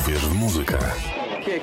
Uwierz w muzykę. Choć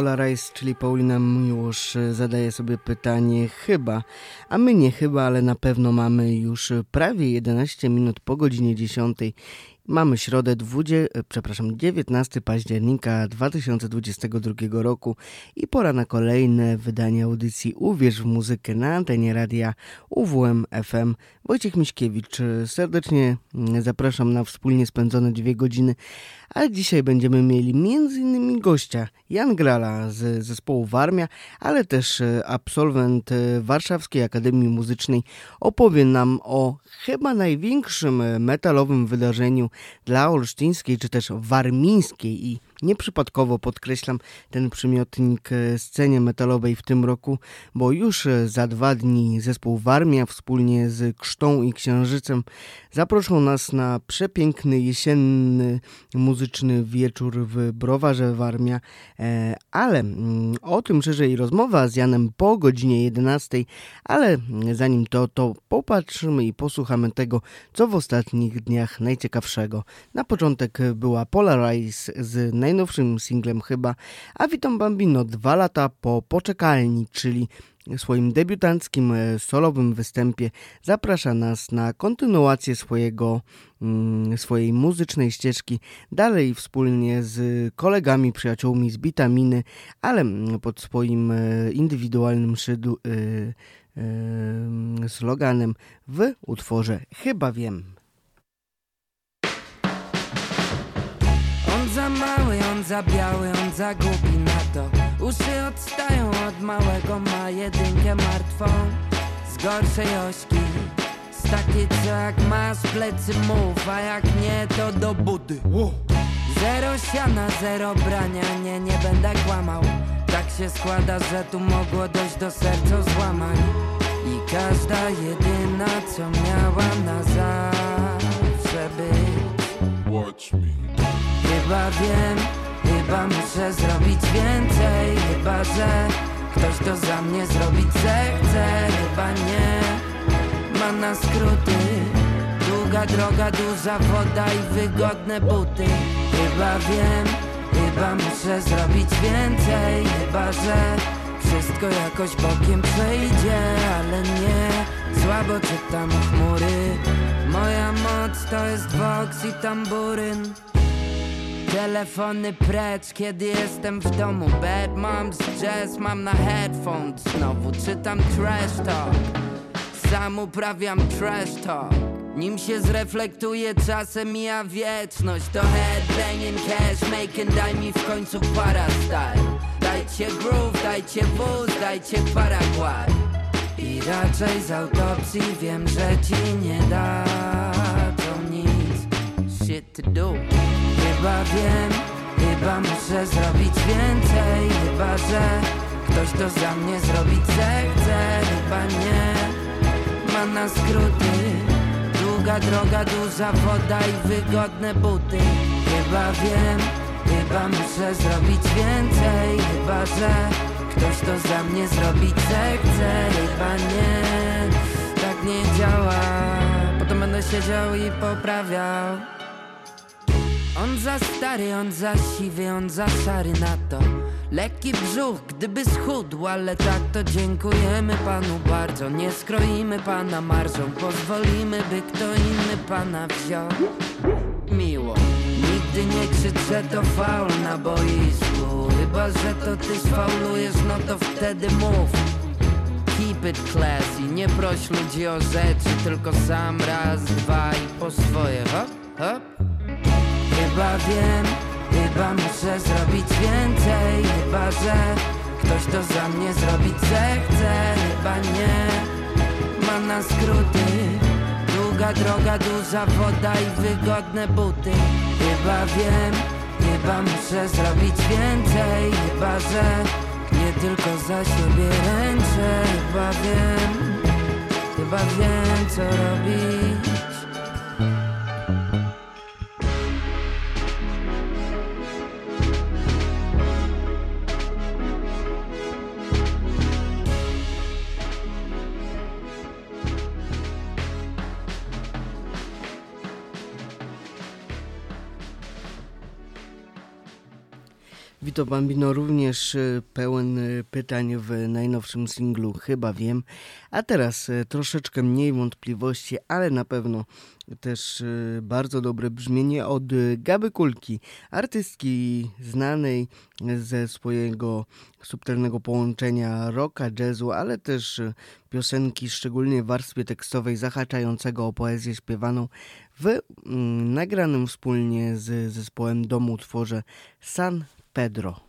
Polarize, czyli Paulina Miłosz e, zadaje sobie pytanie chyba, a my nie chyba, ale na pewno mamy już prawie 11 minut po godzinie 10. Mamy środę, 20, e, przepraszam, 19 października 2022 roku i pora na kolejne wydanie audycji Uwierz w muzykę na antenie radia UWM FM. Wojciech Miśkiewicz, e, serdecznie mm, zapraszam na wspólnie spędzone dwie godziny, a dzisiaj będziemy mieli m.in. gościa Jan Grala z zespołu Warmia, ale też e, absolwent e, Warszawskiej Akademii Muzycznej opowie nam o chyba największym e, metalowym wydarzeniu dla olsztyńskiej czy też warmińskiej i Nieprzypadkowo podkreślam ten przymiotnik e, scenie metalowej w tym roku, bo już e, za dwa dni zespół Warmia wspólnie z Krztą i Księżycem zaproszą nas na przepiękny jesienny muzyczny wieczór w Browarze Warmia, e, ale mm, o tym szerzej rozmowa z Janem po godzinie 11, ale zanim to, to popatrzymy i posłuchamy tego, co w ostatnich dniach najciekawszego. Na początek była Polarize z najnowszym singlem chyba, a Witam Bambino dwa lata po Poczekalni, czyli swoim debiutanckim e, solowym występie zaprasza nas na kontynuację swojego, mm, swojej muzycznej ścieżki dalej wspólnie z kolegami, przyjaciółmi z Bitaminy, ale mm, pod swoim e, indywidualnym szydu, yy, sloganem w utworze Chyba Wiem. Za mały, on za biały, on za głupi na to. Uszy odstają od małego, ma jedynkę martwą. Z gorszej ośki Z takiej co jak masz plecy mów A jak nie to do budy Zero siana, zero brania, nie, nie będę kłamał. Tak się składa, że tu mogło dojść do serca złamań. I każda jedyna, co miała na zawsze być. Watch me Chyba wiem, chyba muszę zrobić więcej. Chyba, że ktoś to za mnie zrobić zechce. Chyba nie, ma na skróty. Długa droga, duża woda i wygodne buty. Chyba wiem, chyba muszę zrobić więcej. Chyba, że wszystko jakoś bokiem przejdzie Ale nie, słabo czytam chmury. Moja moc to jest vox i tamburyn Telefony precz, kiedy jestem w domu. Bad moms, jazz, mam na headphones. Znowu czytam trash talk. Sam uprawiam trash talk. Nim się zreflektuje, czasem mija wieczność. To headbanging, cash making, daj mi w końcu para style Dajcie groove, dajcie wóz, dajcie Paraguay. I raczej z autopsji wiem, że ci nie dadzą nic. Shit to do Chyba wiem, chyba muszę zrobić więcej. Chyba, że ktoś to za mnie zrobić zechce. Chyba nie, ma na skróty. Długa droga, duża woda i wygodne buty. Chyba wiem, chyba muszę zrobić więcej. Chyba, że ktoś to za mnie zrobić zechce. Chyba nie, tak nie działa. Potem będę siedział i poprawiał on za stary, on za siwy, on za szary na to. Lekki brzuch, gdyby schudł, ale tak to dziękujemy panu bardzo. Nie skroimy pana marżą, pozwolimy, by kto inny pana wziął. Miło, nigdy nie krzyczę to faul na boisku. Chyba, że to ty sfaulujesz, no to wtedy mów. Keep it classy, nie proś ludzi o rzeczy, tylko sam raz, dwa i po swoje, hop, hop Chyba wiem, chyba muszę zrobić więcej. Chyba, że ktoś to za mnie zrobić zechce. Chyba nie, mam na skróty. Długa droga, duża woda i wygodne buty. Chyba wiem, chyba muszę zrobić więcej. Chyba, że nie tylko za siebie ręczę. Chyba wiem, chyba wiem co robić Vito Bambino również e, pełen e, pytań w najnowszym singlu Chyba Wiem. A teraz e, troszeczkę mniej wątpliwości, ale na pewno też bardzo dobre brzmienie od Gaby Kulki, artystki znanej ze swojego subtelnego połączenia rocka, jazzu, ale też piosenki, szczególnie w warstwie tekstowej, zahaczającego o poezję śpiewaną w mm, nagranym wspólnie z zespołem domu utworze San Pedro.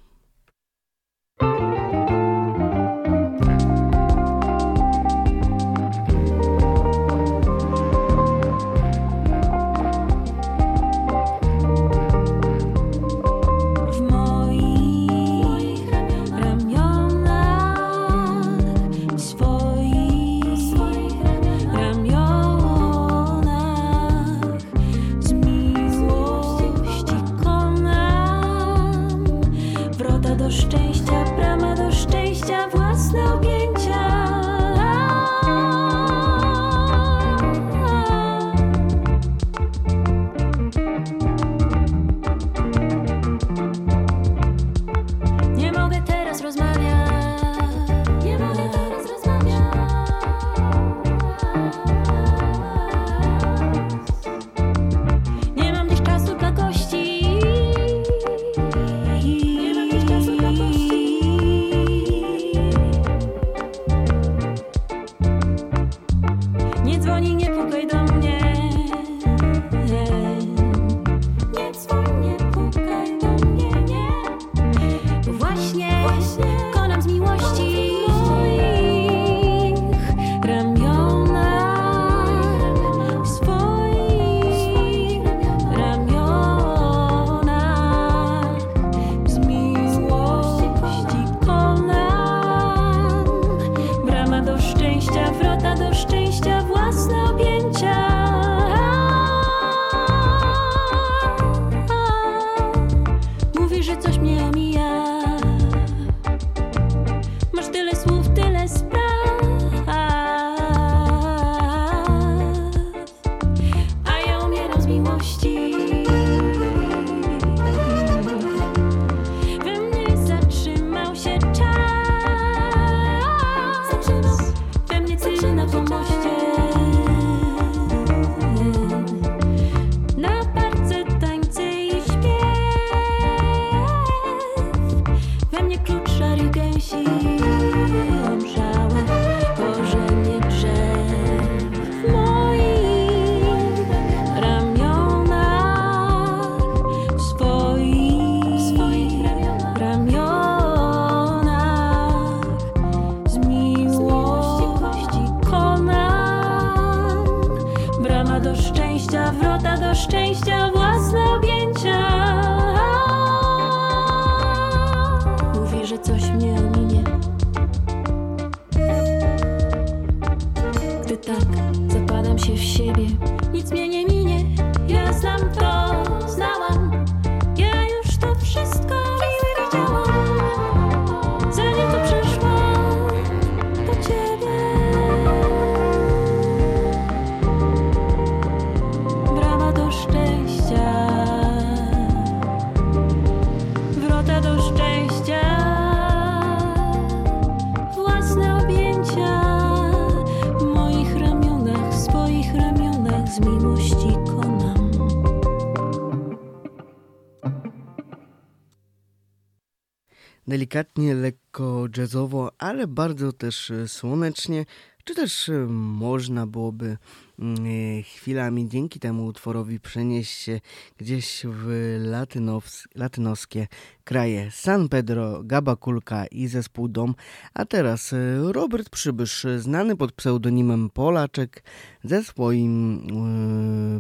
Jazzowo, ale bardzo też e, słonecznie, czy też e, można byłoby mm, e, chwilami dzięki temu utworowi przenieść się gdzieś w latynows latynoskie kraje San Pedro, Gabakulka i zespół Dom, a teraz Robert Przybysz, znany pod pseudonimem Polaczek, ze swoim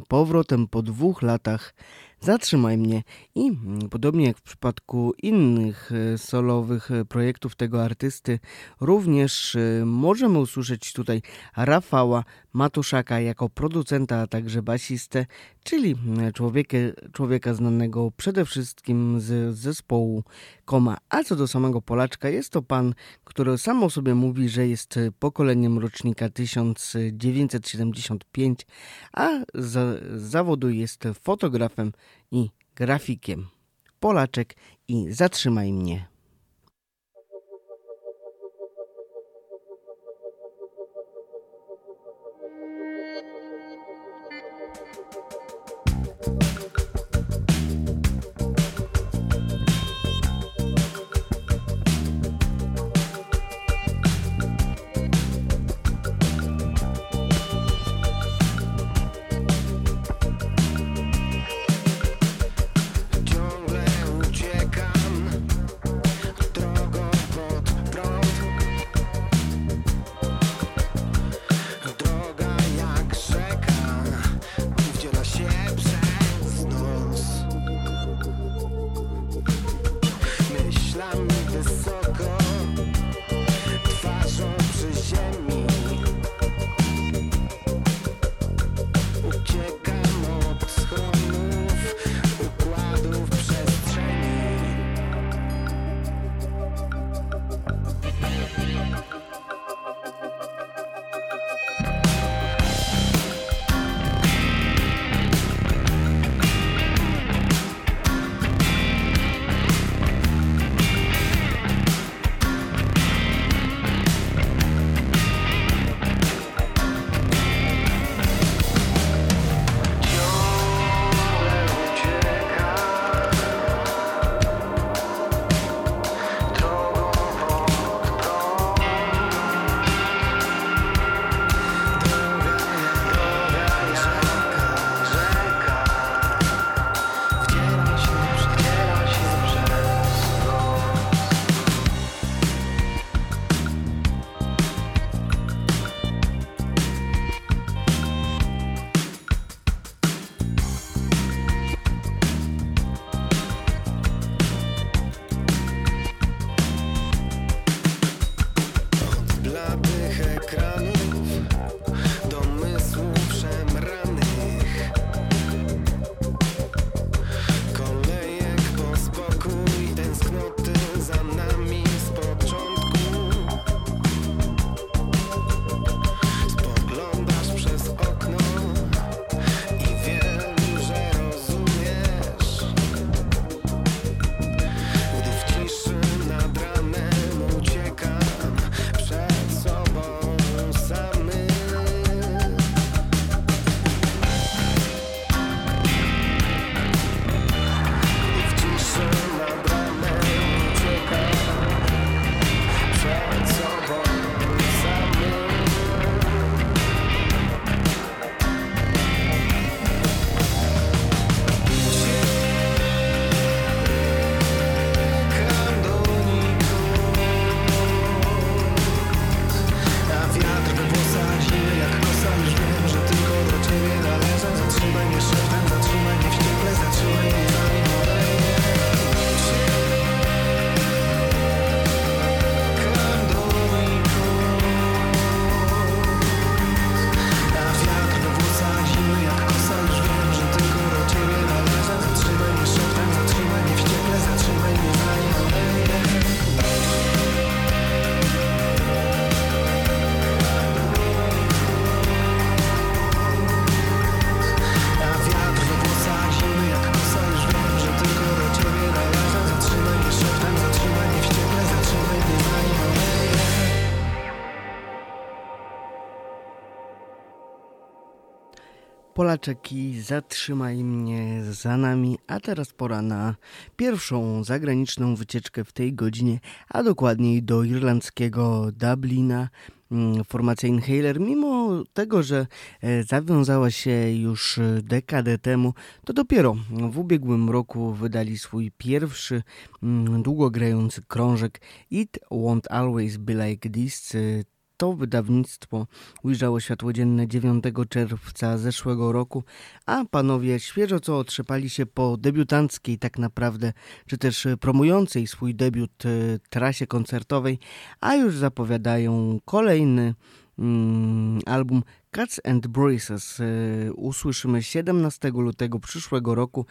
powrotem po dwóch latach Zatrzymaj mnie. I mm, podobnie jak w przypadku innych e, solowych e, projektów tego artysty, również e, możemy usłyszeć tutaj Rafała Matuszaka jako producenta, a także basistę, czyli mm, człowieka, człowieka znanego przede wszystkim z zespołu Koma. A co do samego Polaczka, jest to pan, który sam o sobie mówi, że jest pokoleniem rocznika 1975, a z zawodu jest fotografem i grafikiem. Polaczek i zatrzymaj mnie. Polaczek i Zatrzymaj mnie za nami, a teraz pora na pierwszą zagraniczną wycieczkę w tej godzinie, a dokładniej do irlandzkiego Dublina. Mm, formacja Inhaler, mimo tego, że e, zawiązała się już dekadę temu, to dopiero w ubiegłym roku wydali swój pierwszy mm, długogrający krążek It Won't Always Be Like This to wydawnictwo ujrzało światło dzienne 9 czerwca zeszłego roku, a panowie świeżo co otrzepali się po debiutanckiej tak naprawdę, czy też promującej swój debiut e, trasie koncertowej, a już zapowiadają kolejny mm, album Cats and Braces y, usłyszymy 17 lutego przyszłego roku,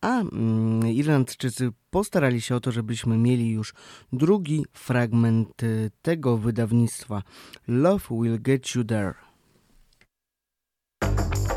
a mm, Irlandczycy postarali się o to, żebyśmy mieli już drugi fragment y, tego wydawnictwa Love Will Get You There. Love will get you there.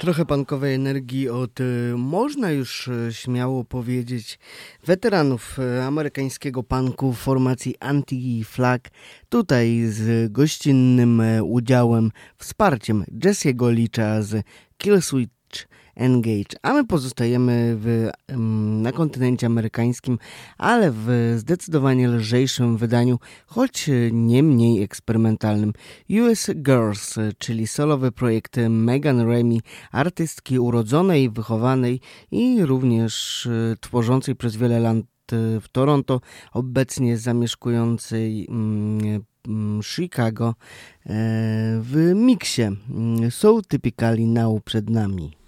Trochę pankowej energii od, y, można już y, śmiało powiedzieć, weteranów y, amerykańskiego punku formacji Anti-Flag. Tutaj z gościnnym udziałem, wsparciem Jesse'ego Licza z Killswitch Engage, a my pozostajemy w, na kontynencie amerykańskim, ale w zdecydowanie lżejszym wydaniu, choć nie mniej eksperymentalnym. US Girls, czyli solowy projekt Megan Remy, artystki urodzonej, wychowanej i również e, tworzącej przez wiele lat w Toronto, obecnie zamieszkującej mm, mm, Chicago e, w miksie So Typically Now przed nami.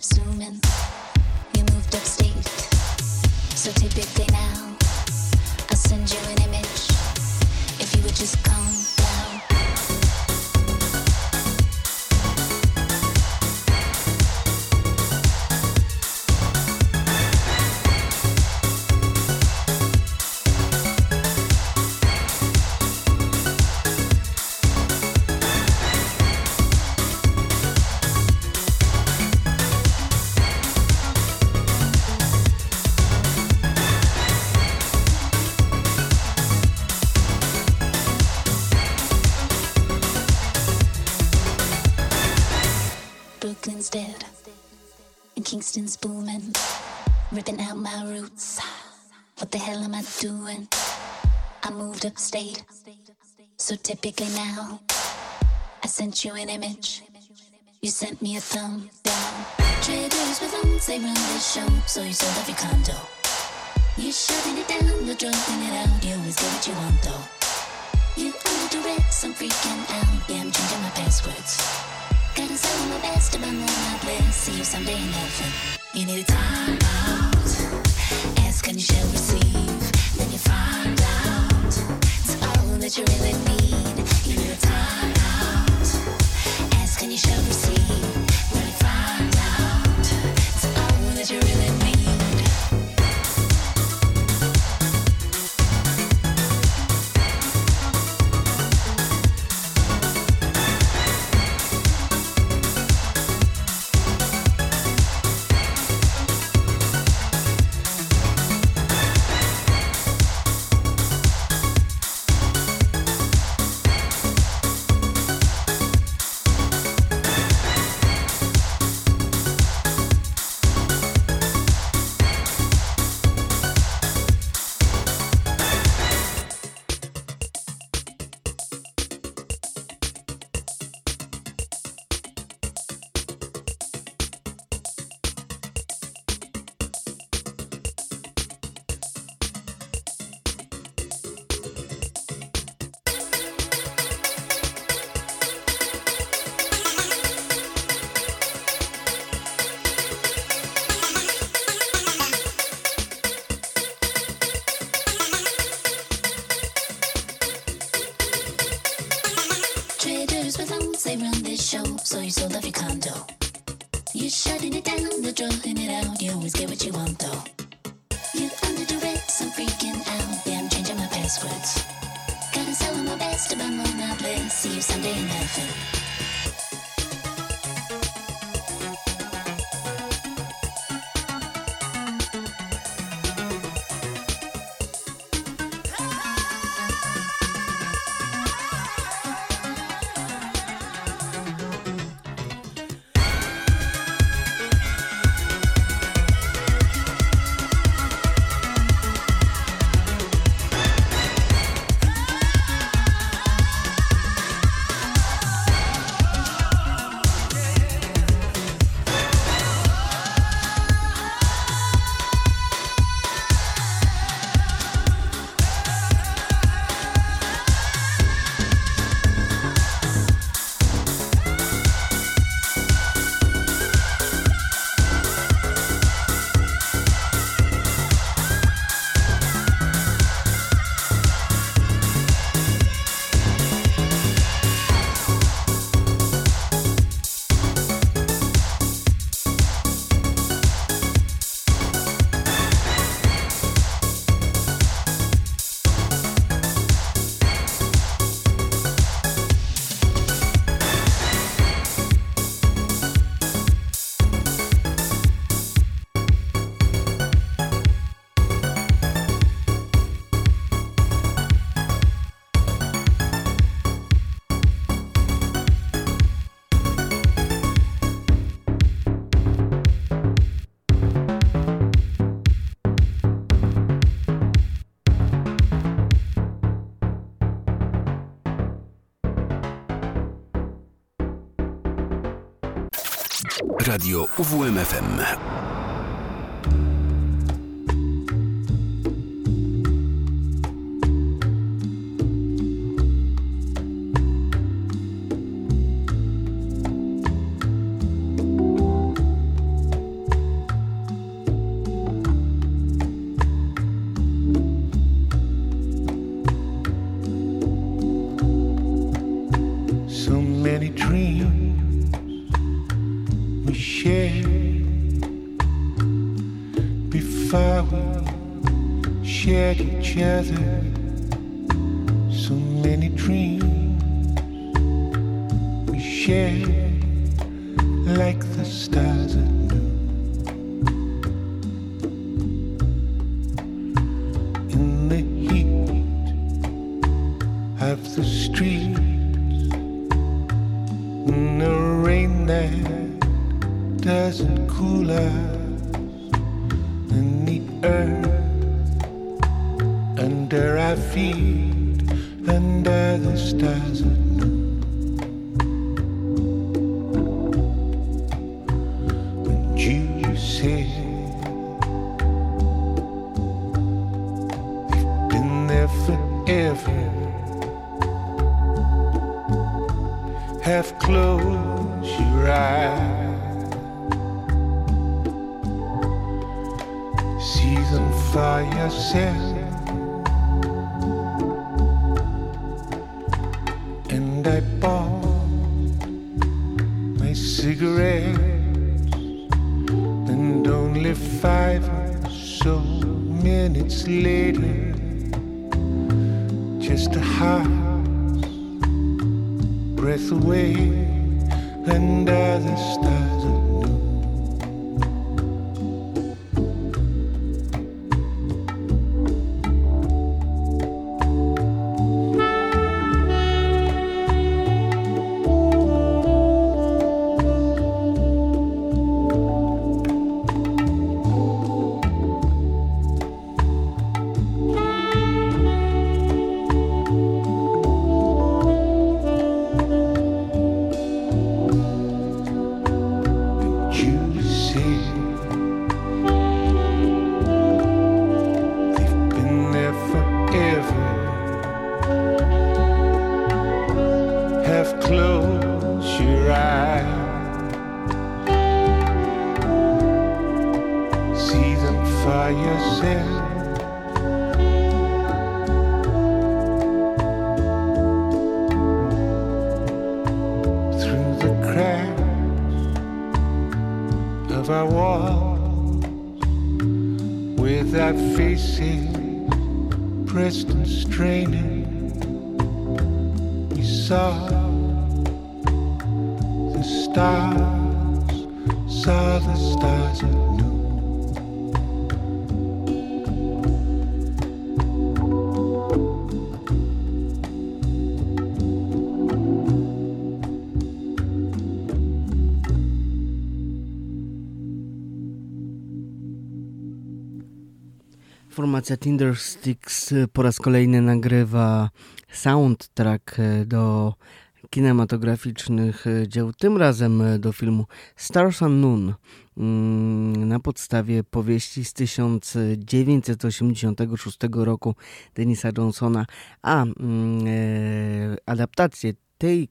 subsuming. The hell am I doing? I moved upstate, so typically now I sent you an image. You sent me a thumb down. Traders with lungs, they run this show, so you sold off your condo. You're shutting it down, you're dropping it out. You always get what you want though. You under duress, I'm freaking out. Yeah, I'm changing my passwords. Gotta sell my best about my bliss. See you someday in heaven. You need a time out. Ask and you shall receive. pour vous MFM. Together. Formacja Tindersticks po raz kolejny nagrywa soundtrack do kinematograficznych dzieł, tym razem do filmu Stars Unknown mm, na podstawie powieści z 1986 roku Denisa Johnsona, a mm, e, adaptację tej e,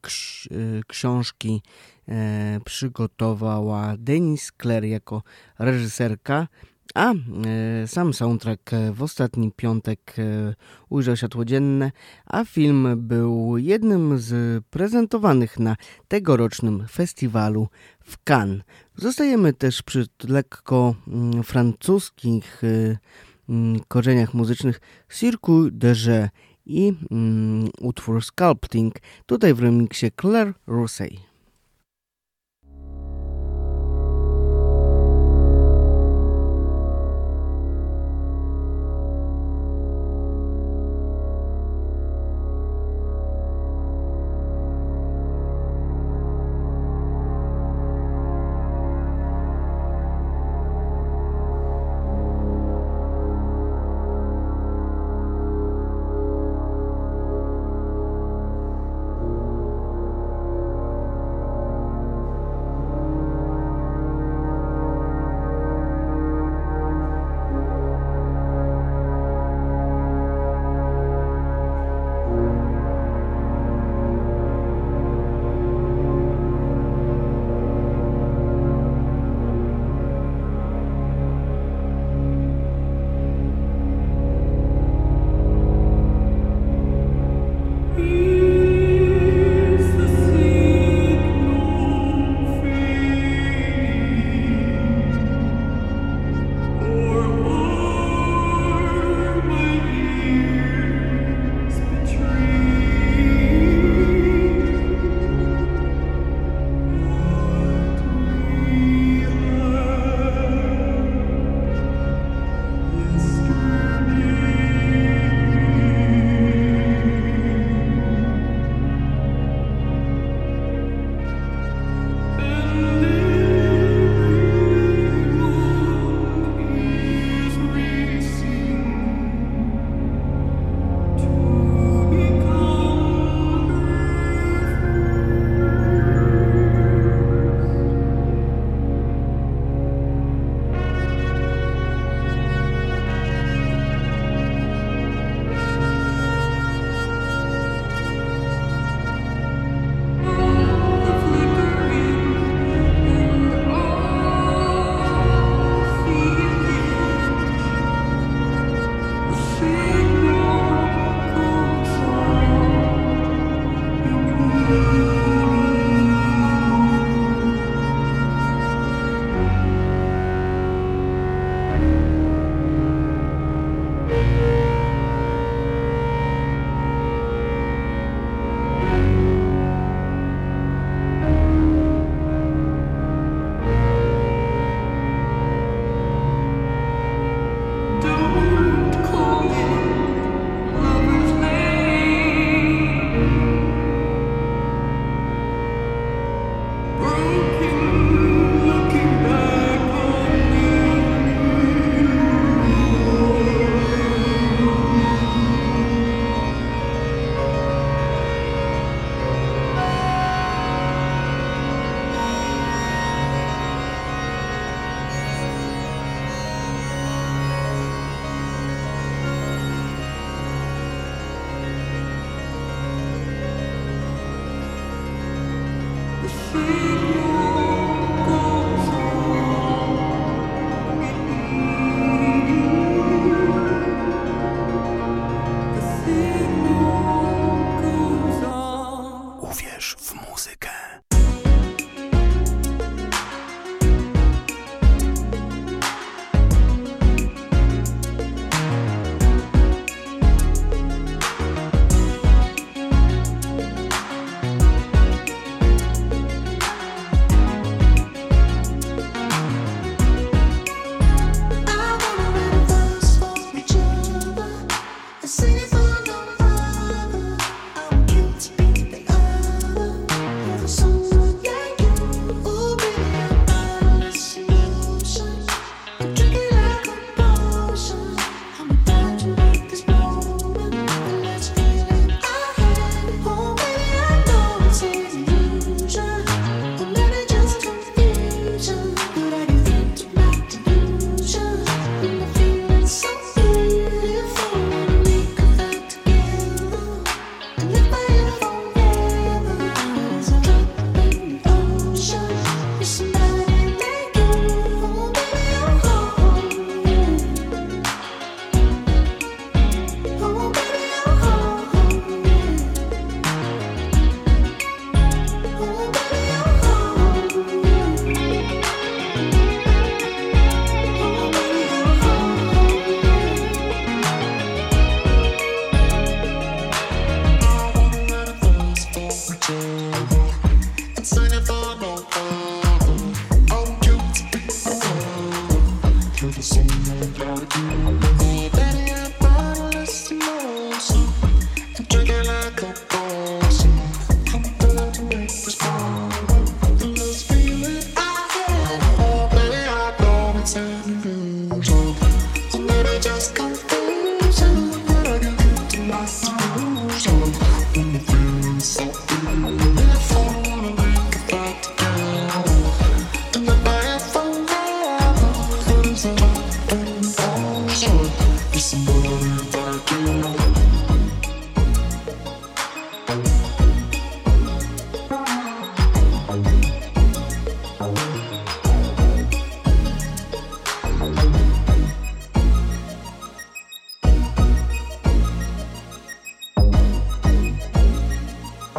książki e, przygotowała Denis Clare jako reżyserka, a e, sam soundtrack e, w ostatni piątek e, ujrzał światło dzienne, a film był jednym z prezentowanych na tegorocznym festiwalu w Cannes. Zostajemy też przy lekko mm, francuskich mm, korzeniach muzycznych Circuit de Jeux i mm, utwór Sculpting, tutaj w remiksie Claire Rousset.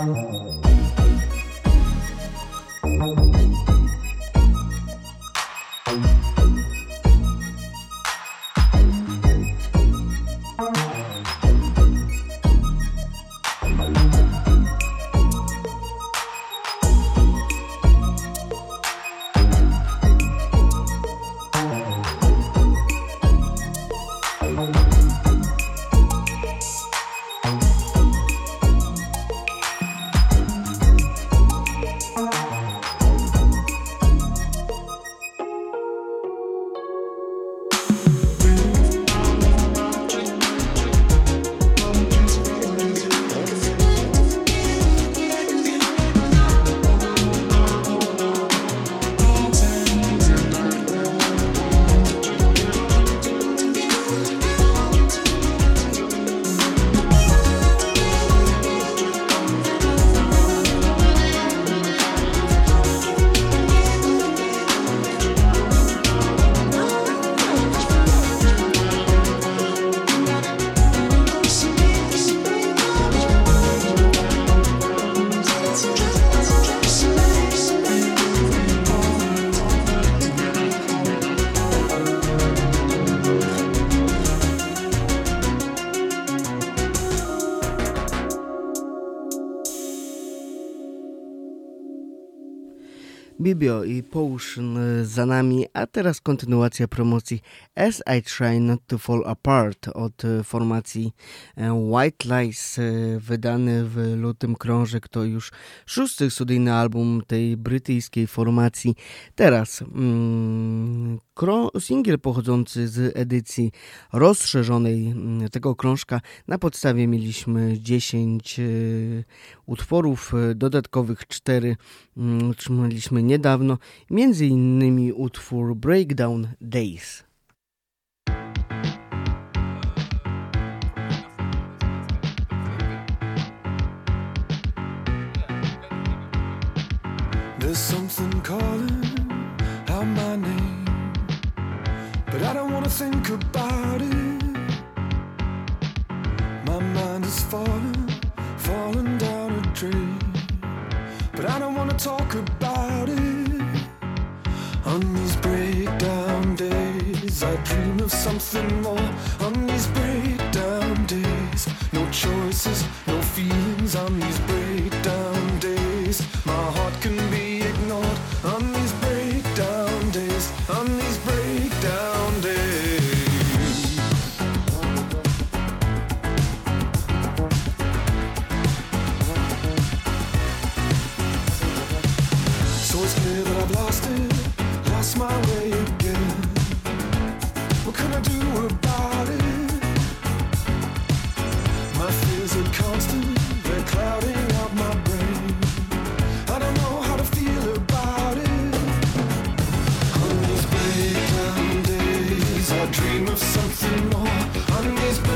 Música Bibio i Potion za nami, a teraz kontynuacja promocji As I Try Not to Fall Apart od formacji e, White Lies, e, wydany w lutym krążek. To już szósty studyjny album tej brytyjskiej formacji. Teraz mm, pochodzący z edycji rozszerzonej mm, tego krążka. Na podstawie mieliśmy 10 e, utworów, e, dodatkowych cztery mm, otrzymaliśmy niedawno, między innymi utwór Breakdown Days. There's something calling out my name, but I don't think about it. My mind is falling, falling down. but I don't wanna talk about it. On these breakdown days, I dream of something more. On these breakdown days, no choices, no feelings. On these breakdown days. once more on these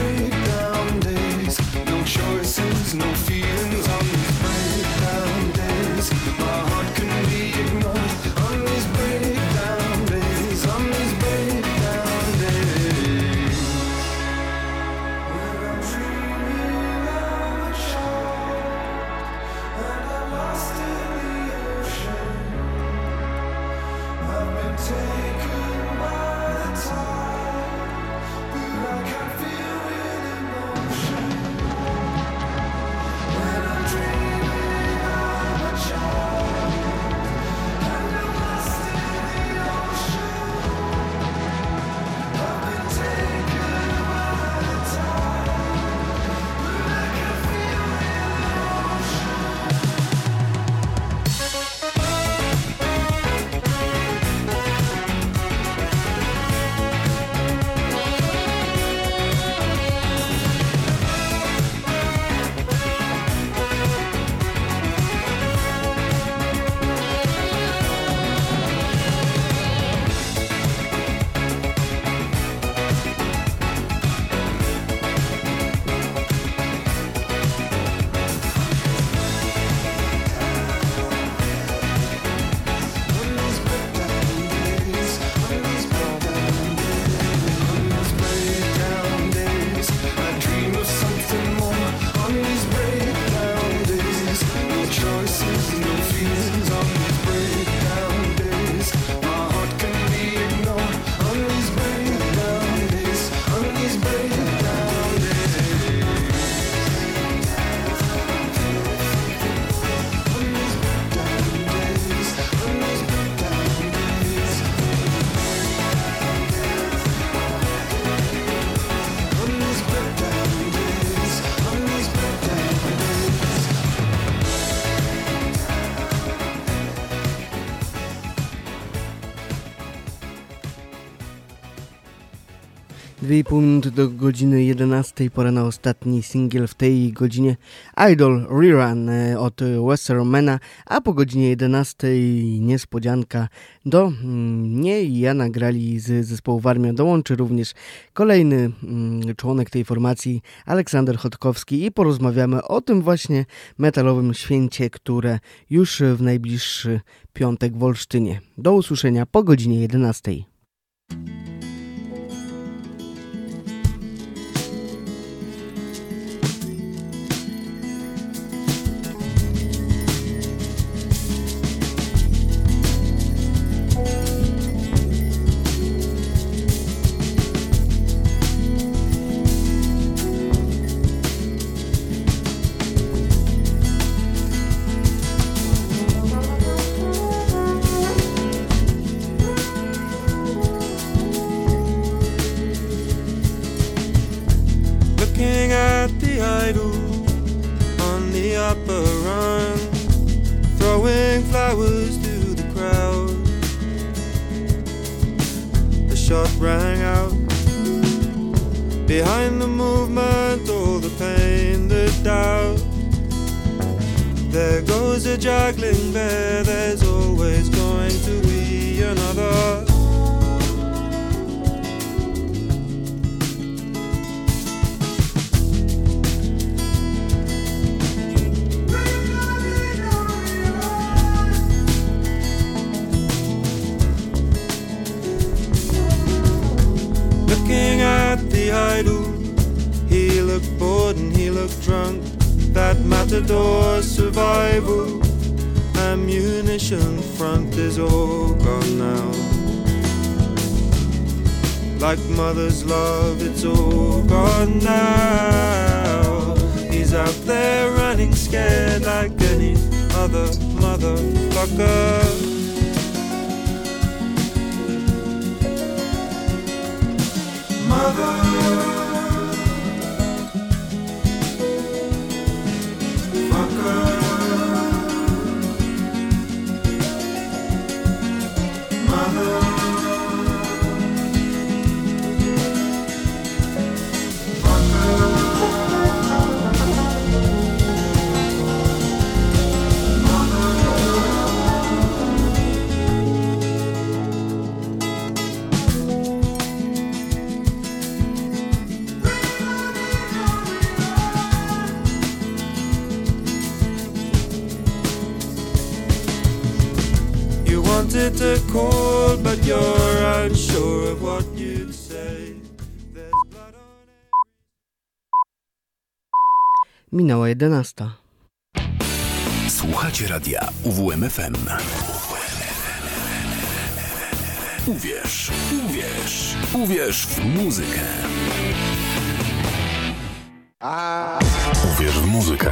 4,5 minut do godziny 11 pora na ostatni singiel w tej godzinie Idol Rerun e, od Westermana, a po godzinie 11 niespodzianka do mm, mnie i ja nagrali z zespołu Warmia. Dołączy również kolejny mm, członek tej formacji Aleksander Chodkowski i porozmawiamy o tym właśnie metalowym święcie, które już w najbliższy piątek w Olsztynie. Do usłyszenia po godzinie 11. gunshot rang out. Behind the movement, all the pain, the doubt. There goes a juggling bear, there's always going to be another. really idle. He looked bored and he looked drunk. That matador's survival. Ammunition front is all gone now. Like mother's love, it's all gone now. He's out there running scared like any other motherfucker. You you're unsure of what you'd say. There's blood on Minęła 11. Słuchacie radia UWMFM. Uwierz, uwierz, uwierz w muzykę. Uwierz w muzykę.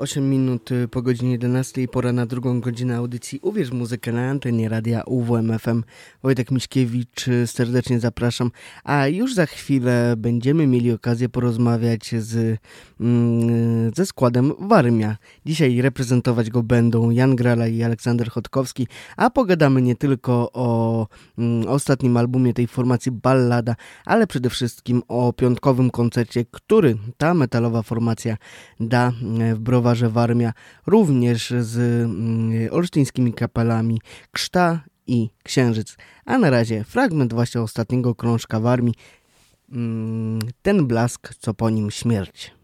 8 minut y, po godzinie 11, pora na drugą godzinę audycji Uwierz muzykę na antenie radia UWMFM. Wojtek Miśkiewicz, y, serdecznie zapraszam. A już za chwilę będziemy mieli okazję porozmawiać z, mm, ze składem Warmia. Dzisiaj reprezentować go będą Jan Grala i Aleksander Chodkowski, a pogadamy nie tylko o mm, ostatnim albumie tej formacji Ballada, ale przede wszystkim o piątkowym koncercie, który ta metalowa formacja da y, w Browarze że Warmia również z mm, olsztyńskimi kapelami Krzta i Księżyc. A na razie fragment właśnie ostatniego krążka Warmii, mm, ten blask, co po nim śmierć.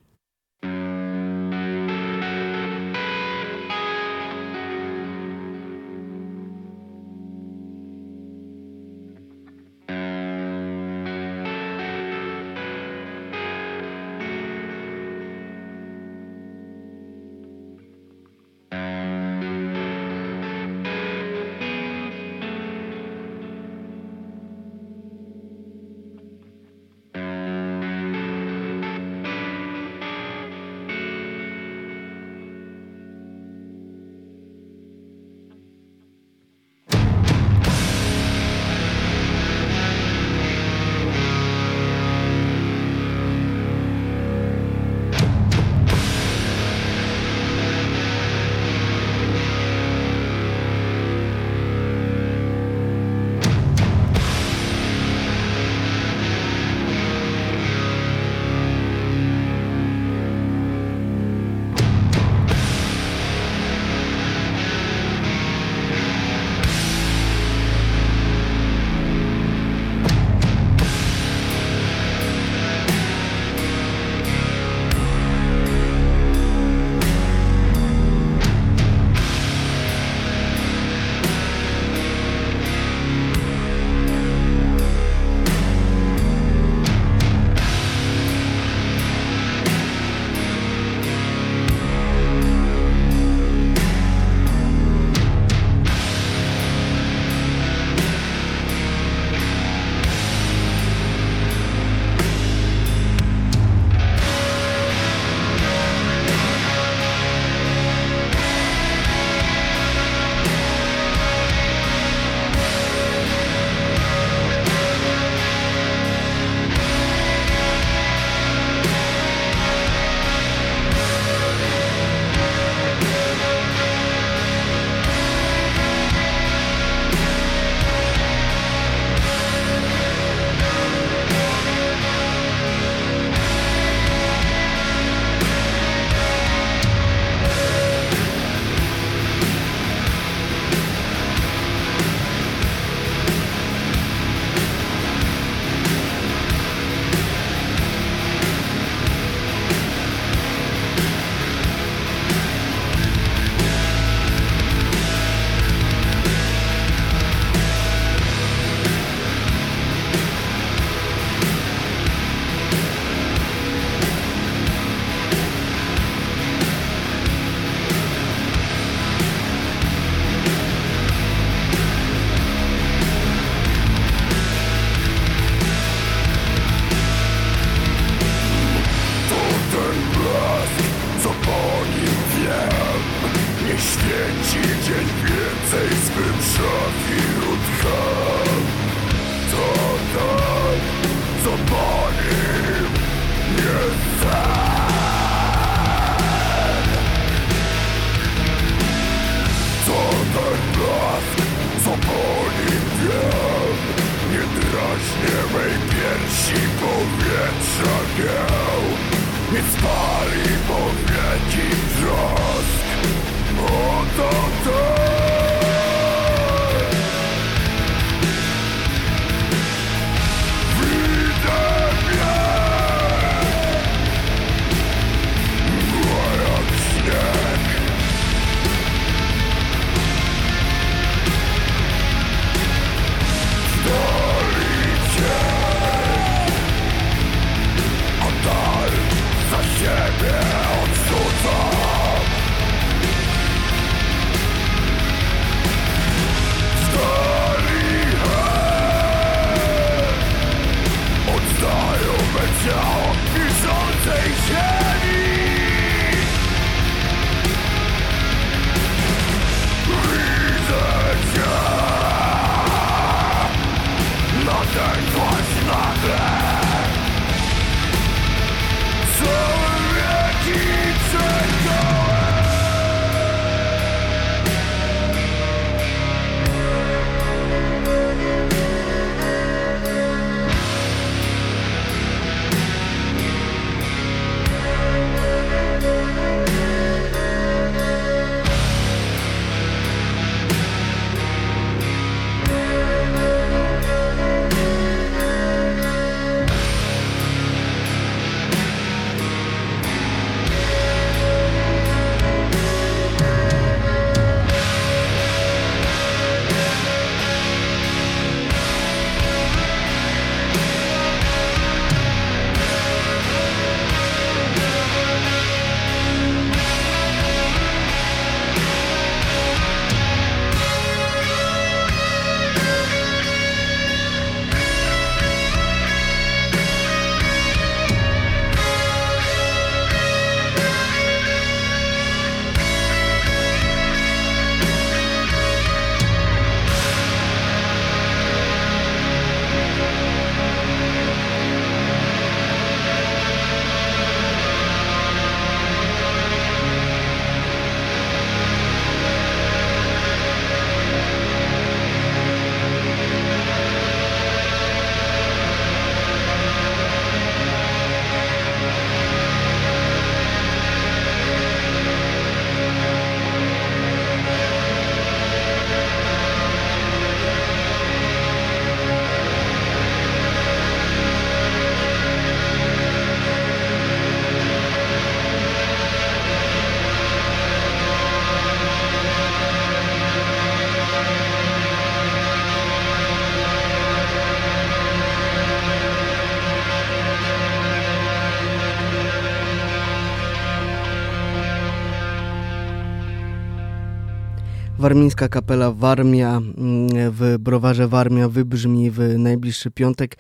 Warmińska kapela Warmia mm, w browarze Warmia wybrzmi w najbliższy piątek.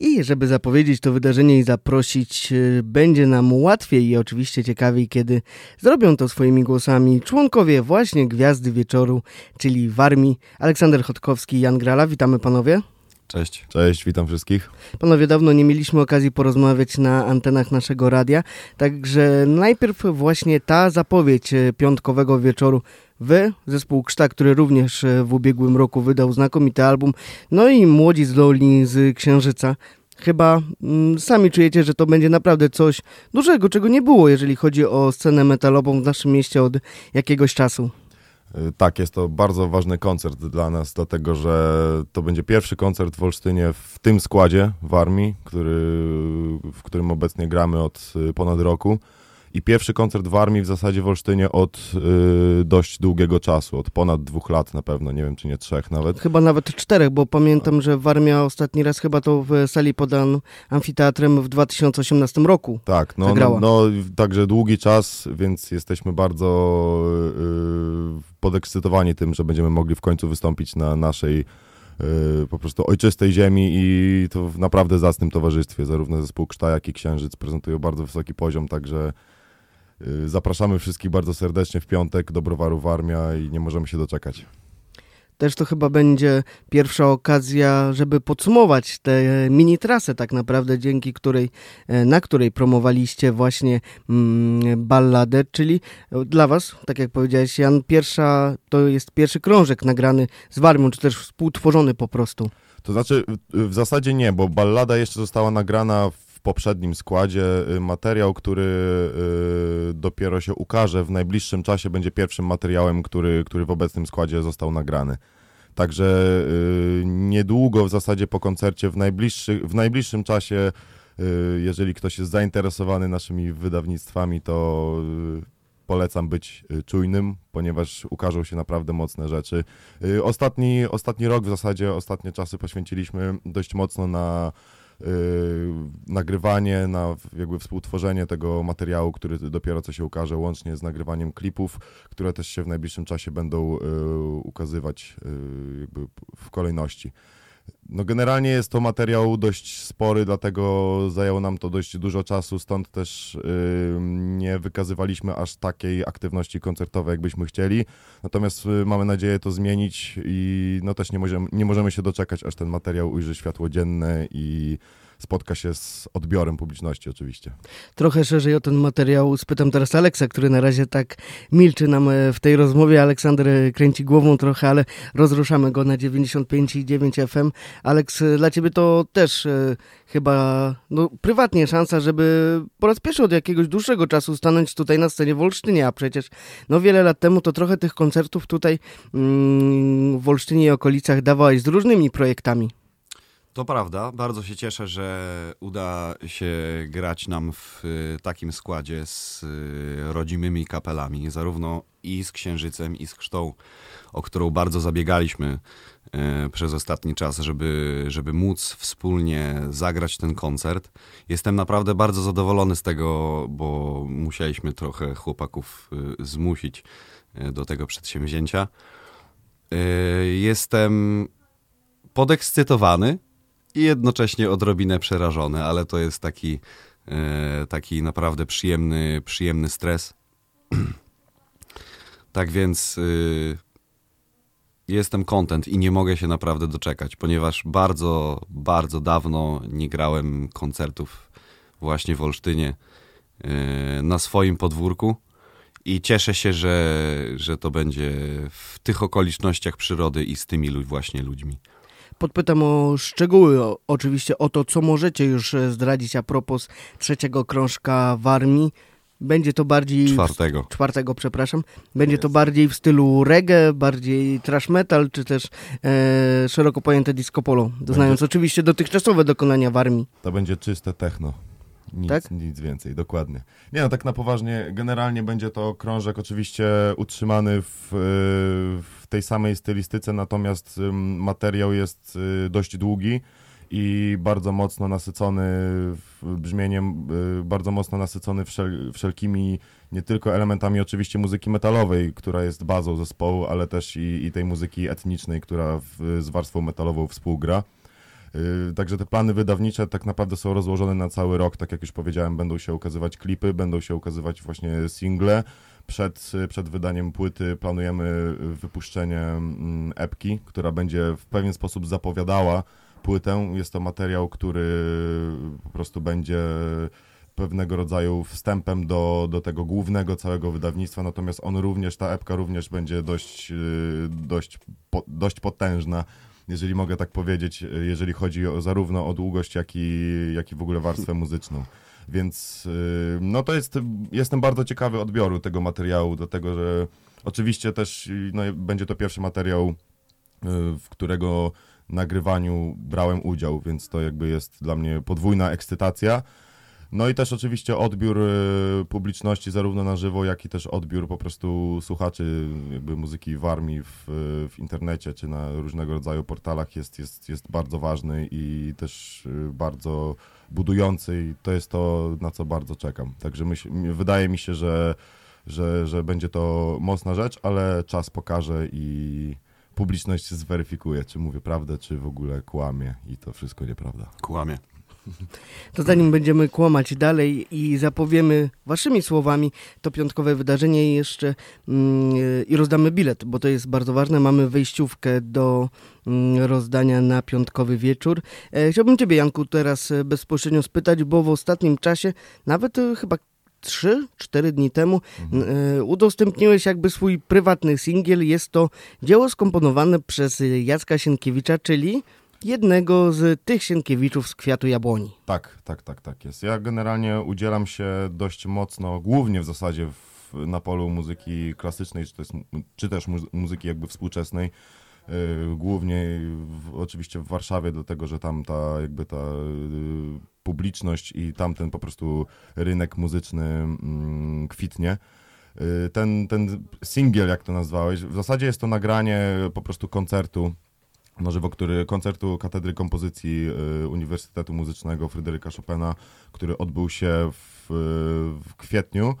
I żeby zapowiedzieć to wydarzenie i zaprosić, y, będzie nam łatwiej i oczywiście ciekawiej, kiedy zrobią to swoimi głosami członkowie właśnie Gwiazdy Wieczoru, czyli Warmi, Aleksander Chodkowski i Jan Grala. Witamy panowie. Cześć. Cześć, witam wszystkich. Panowie, dawno nie mieliśmy okazji porozmawiać na antenach naszego radia, także najpierw właśnie ta zapowiedź e, piątkowego wieczoru. Wy, zespół Krzta, który również e, w ubiegłym roku wydał znakomity album, no i młodzi z Loli z Księżyca. Chyba mm, sami czujecie, że to będzie naprawdę coś dużego, czego nie było, jeżeli chodzi o scenę metalową w naszym mieście od jakiegoś czasu. Y, Tak, jest to bardzo ważny koncert dla nas, dlatego że to będzie pierwszy koncert w Olsztynie w tym składzie w armii, który, w którym obecnie gramy od y, ponad roku. I pierwszy koncert w armii w zasadzie w Olsztynie od y, dość długiego czasu, od ponad dwóch lat na pewno, nie wiem czy nie trzech nawet. Chyba nawet czterech, bo pamiętam, że Warmia ostatni raz chyba to w sali pod amfiteatrem w 2018 roku. Tak, no, no, no także długi czas, więc jesteśmy bardzo y, podekscytowani tym, że będziemy mogli w końcu wystąpić na naszej y, po prostu ojczystej ziemi i to w naprawdę zacnym towarzystwie. Zarówno zespół Krzta, jak i Księżyc prezentują bardzo wysoki poziom, także y, zapraszamy wszystkich bardzo serdecznie w piątek do Browaru Warmia i nie możemy się doczekać. Też to chyba będzie pierwsza okazja, żeby podsumować tę mini trasę tak naprawdę, dzięki której, e, na której promowaliście właśnie mm, balladę, czyli dla was, tak jak powiedziałeś Jan, pierwsza, to jest pierwszy krążek nagrany z Warmią, czy też współtworzony po prostu. To znaczy, w- w zasadzie nie, bo ballada jeszcze została nagrana w poprzednim składzie. Y, Materiał, który y, dopiero się ukaże w najbliższym czasie, będzie pierwszym materiałem, który, który w obecnym składzie został nagrany. Także y, niedługo, w zasadzie po koncercie, w, najbliższy, w najbliższym czasie, jeżeli ktoś jest zainteresowany naszymi wydawnictwami, to polecam być czujnym, ponieważ ukażą się naprawdę mocne rzeczy. Ostatni, ostatni rok w zasadzie, ostatnie czasy poświęciliśmy dość mocno na nagrywanie, na jakby współtworzenie tego materiału, który dopiero co się ukaże, łącznie z nagrywaniem klipów, które też się w najbliższym czasie będą y, ukazywać y, jakby w kolejności. No generalnie jest to materiał dość spory, dlatego zajęło nam to dość dużo czasu, stąd też nie wykazywaliśmy aż takiej aktywności koncertowej, jakbyśmy chcieli. Natomiast y, mamy nadzieję to zmienić i no też nie możemy, nie możemy się doczekać, aż ten materiał ujrzy światło dzienne i spotka się z odbiorem publiczności oczywiście. Trochę szerzej o ten materiał spytam teraz Aleksa, który na razie tak milczy nam e, w tej rozmowie. Aleksander e, kręci głową trochę, ale rozruszamy go na 95,9 FM. Aleks, e, dla ciebie to też chyba no, prywatnie szansa, żeby po raz pierwszy od jakiegoś dłuższego czasu stanąć tutaj na scenie w Olsztynie, a przecież no wiele lat temu to trochę tych koncertów tutaj mm, w Olsztynie i okolicach dawałeś z różnymi projektami. To prawda, bardzo się cieszę, że uda się grać nam w y, takim składzie z y, rodzimymi kapelami, zarówno i z Księżycem, i z Krztą, o którą bardzo zabiegaliśmy y, przez ostatni czas, żeby, żeby móc wspólnie zagrać ten koncert. Jestem naprawdę bardzo zadowolony z tego, bo musieliśmy trochę chłopaków zmusić do tego przedsięwzięcia. Jestem podekscytowany i jednocześnie odrobinę przerażony, ale to jest taki, e, taki naprawdę przyjemny, przyjemny stres. tak więc y, jestem content i nie mogę się naprawdę doczekać, ponieważ bardzo, bardzo dawno nie grałem koncertów właśnie w Olsztynie e, na swoim podwórku. I cieszę się, że, że to będzie w tych okolicznościach przyrody i z tymi właśnie ludźmi. Podpytam o szczegóły, o, oczywiście o to, co możecie już e, zdradzić a propos trzeciego krążka w armii. Będzie to bardziej... w- Czwartego. czwartego, przepraszam. Będzie to bardziej w stylu reggae, bardziej trash metal, czy też e, szeroko pojęte disco polo, doznając oczywiście dotychczasowe dokonania w armii. To będzie czyste techno. Nic, Tak? nic więcej, dokładnie. Nie no, tak na poważnie, generalnie będzie to krążek oczywiście utrzymany w, y, w tej samej stylistyce, natomiast materiał jest y, dość długi i bardzo mocno nasycony brzmieniem, y, bardzo mocno nasycony wszel, wszelkimi nie tylko elementami oczywiście muzyki metalowej, która jest bazą zespołu, ale też i, i tej muzyki etnicznej, która w, z warstwą metalową współgra. Yy, Także te plany wydawnicze tak naprawdę są rozłożone na cały rok. Tak jak już powiedziałem, będą się ukazywać klipy, będą się ukazywać właśnie single. Przed, przed wydaniem płyty planujemy wypuszczenie mm, epki, która będzie w pewien sposób zapowiadała płytę. Jest to materiał, który po prostu będzie pewnego rodzaju wstępem do, do tego głównego całego wydawnictwa, natomiast on również, ta epka również będzie dość, yy, dość, dość potężna, jeżeli mogę tak powiedzieć, yy, jeżeli chodzi o, zarówno o długość, jak i, jak i w ogóle warstwę muzyczną. Więc yy, no to jest, jestem bardzo ciekawy odbioru tego materiału, dlatego że oczywiście też no, będzie to pierwszy materiał, yy, w którego nagrywaniu brałem udział, więc to jakby jest dla mnie podwójna ekscytacja. No i też oczywiście odbiór y, publiczności zarówno na żywo, jak i też odbiór po prostu słuchaczy jakby muzyki w armii w, w internecie czy na różnego rodzaju portalach jest, jest, jest bardzo ważny i też y, bardzo budujący i to jest to, na co bardzo czekam. Także myśl, wydaje mi się, że, że, że będzie to mocna rzecz, ale czas pokaże i publiczność zweryfikuje, czy mówię prawdę, czy w ogóle kłamie i to wszystko nieprawda. Kłamie. To zanim będziemy kłamać dalej i zapowiemy waszymi słowami to piątkowe wydarzenie jeszcze mm, i rozdamy bilet, bo to jest bardzo ważne. Mamy wejściówkę do mm, rozdania na piątkowy wieczór. E, chciałbym ciebie, Janku, teraz e, bezpośrednio spytać, bo w ostatnim czasie, nawet e, chyba 3-4 dni temu e, udostępniłeś jakby swój prywatny singiel. Jest to dzieło skomponowane przez Jacka Sienkiewicza, czyli jednego z tych Sienkiewiczów z Kwiatu Jabłoni. Tak, tak, tak, tak jest. Ja generalnie udzielam się dość mocno, głównie w zasadzie w, na polu muzyki klasycznej, czy, jest, czy też mu- muzyki jakby współczesnej. Yy, głównie w, oczywiście w Warszawie, dlatego że tam ta jakby ta yy, publiczność i tamten po prostu rynek muzyczny mm, kwitnie. Yy, Ten, ten singiel, jak to nazwałeś, w zasadzie jest to nagranie po prostu koncertu na żywo, który koncertu Katedry Kompozycji y, Uniwersytetu Muzycznego Fryderyka Chopina, który odbył się w, w kwietniu.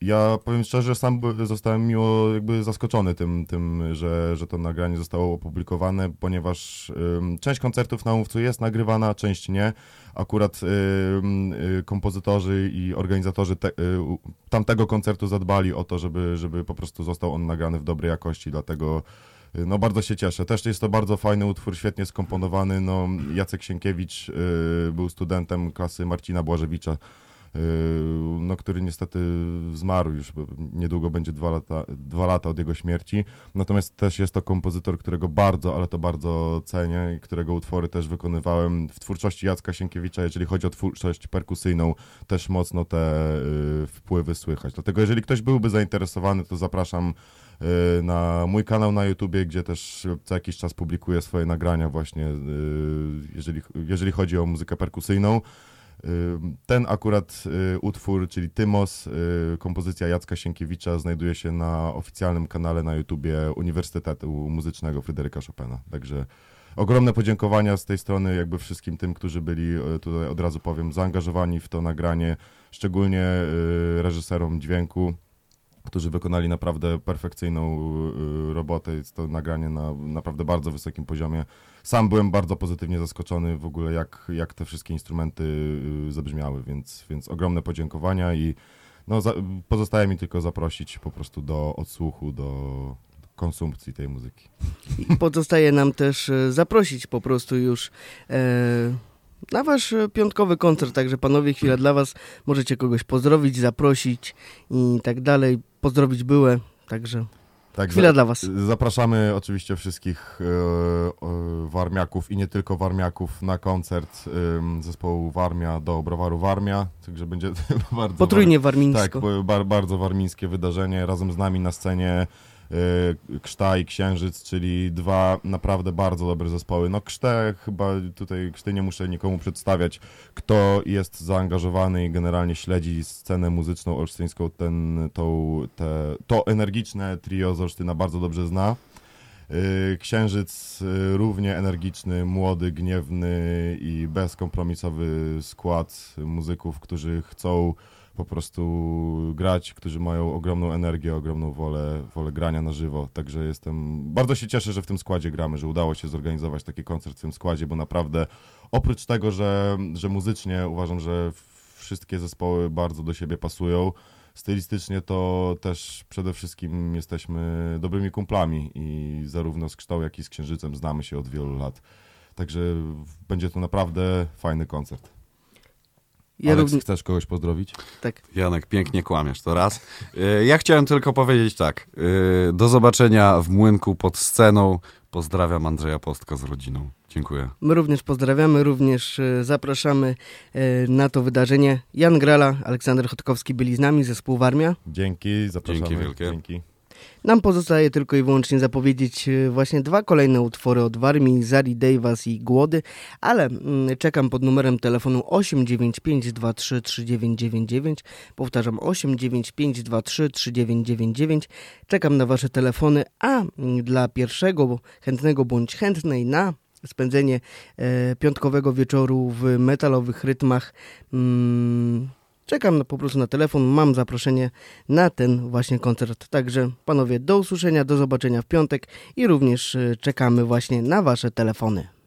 Ja powiem szczerze, sam zostałem miło jakby zaskoczony tym, tym że, że to nagranie zostało opublikowane, ponieważ część koncertów na Mówcu jest nagrywana, część nie. Akurat y, kompozytorzy i organizatorzy te, y, tamtego koncertu zadbali o to, żeby, żeby po prostu został on nagrany w dobrej jakości, dlatego y, no bardzo się cieszę. Też jest to bardzo fajny utwór, świetnie skomponowany. No, Jacek Sienkiewicz y, był studentem klasy Marcina Błażewicza, no, który niestety zmarł już, niedługo będzie dwa lata, dwa lata od jego śmierci. Natomiast też jest to kompozytor, którego bardzo, ale to bardzo cenię i którego utwory też wykonywałem w twórczości Jacka Sienkiewicza, jeżeli chodzi o twórczość perkusyjną, też mocno te y, wpływy słychać. Dlatego jeżeli ktoś byłby zainteresowany, to zapraszam y, na mój kanał na YouTubie, gdzie też co jakiś czas publikuję swoje nagrania właśnie, jeżeli, jeżeli chodzi o muzykę perkusyjną. Ten akurat y, utwór, czyli Tymos, y, kompozycja Jacka Sienkiewicza znajduje się na oficjalnym kanale na YouTubie Uniwersytetu Muzycznego Fryderyka Chopina. Także ogromne podziękowania z tej strony jakby wszystkim tym, którzy byli, y, tutaj od razu powiem, zaangażowani w to nagranie, szczególnie reżyserom dźwięku, którzy wykonali naprawdę perfekcyjną robotę. Jest to nagranie na naprawdę bardzo wysokim poziomie. Sam byłem bardzo pozytywnie zaskoczony w ogóle, jak, jak te wszystkie instrumenty y, zabrzmiały, więc, więc ogromne podziękowania i no, za, pozostaje mi tylko zaprosić po prostu do odsłuchu, do konsumpcji tej muzyki. I pozostaje nam też e, zaprosić po prostu już e, na wasz piątkowy koncert. Także panowie, chwila dla was. Możecie kogoś pozdrowić, zaprosić i tak dalej. Pozdrowić byłe. Także Tak, chwila za- dla was. Zapraszamy oczywiście wszystkich e, e, warmiaków i nie tylko warmiaków na koncert e, zespołu Warmia do browaru Warmia, także będzie bardzo Potrójnie Tak, warmińsko. bo- bar, bardzo warmińskie wydarzenie. Razem z nami na scenie Krzta i Księżyc, czyli dwa naprawdę bardzo dobre zespoły. No Krztę chyba tutaj Krzty nie muszę nikomu przedstawiać, kto jest zaangażowany i generalnie śledzi scenę muzyczną olsztyńską, ten, tą, te, to energiczne trio z Olsztyna bardzo dobrze zna. Y, Księżyc y, równie energiczny, młody, gniewny i bezkompromisowy skład muzyków, którzy chcą po prostu grać, którzy mają ogromną energię, ogromną wolę, wolę grania na żywo. Także jestem, bardzo się cieszę, że w tym składzie gramy, że udało się zorganizować taki koncert w tym składzie, bo naprawdę oprócz tego, że, że muzycznie uważam, że wszystkie zespoły bardzo do siebie pasują, stylistycznie to też przede wszystkim jesteśmy dobrymi kumplami i zarówno z Kształ, jak i z Księżycem znamy się od wielu lat. Także będzie to naprawdę fajny koncert. Ja Aleks, chcesz kogoś pozdrowić? tak. Janek, pięknie kłamiesz, to raz. Y, Ja chciałem tylko powiedzieć tak. y, Do zobaczenia w Młynku pod sceną. Pozdrawiam Andrzeja Postka z rodziną. Dziękuję. My również pozdrawiamy, również e, zapraszamy e, na to wydarzenie. Jan Grala, Aleksander Chodkowski byli z nami, zespół Warmia. Dzięki, zapraszamy. Dzięki wielkie. Dzięki. Nam pozostaje tylko i wyłącznie zapowiedzieć e, właśnie dwa kolejne utwory od Warmii, Zari Davis i Głody, ale mm, czekam pod numerem telefonu 895233999. Powtarzam 895233999. Czekam na wasze telefony, a mm, dla pierwszego chętnego bądź chętnej na spędzenie e, piątkowego wieczoru w metalowych rytmach mm, Czekam na, po prostu na telefon, mam zaproszenie na ten właśnie koncert. Także panowie, do usłyszenia, do zobaczenia w piątek i również e, czekamy właśnie na wasze telefony.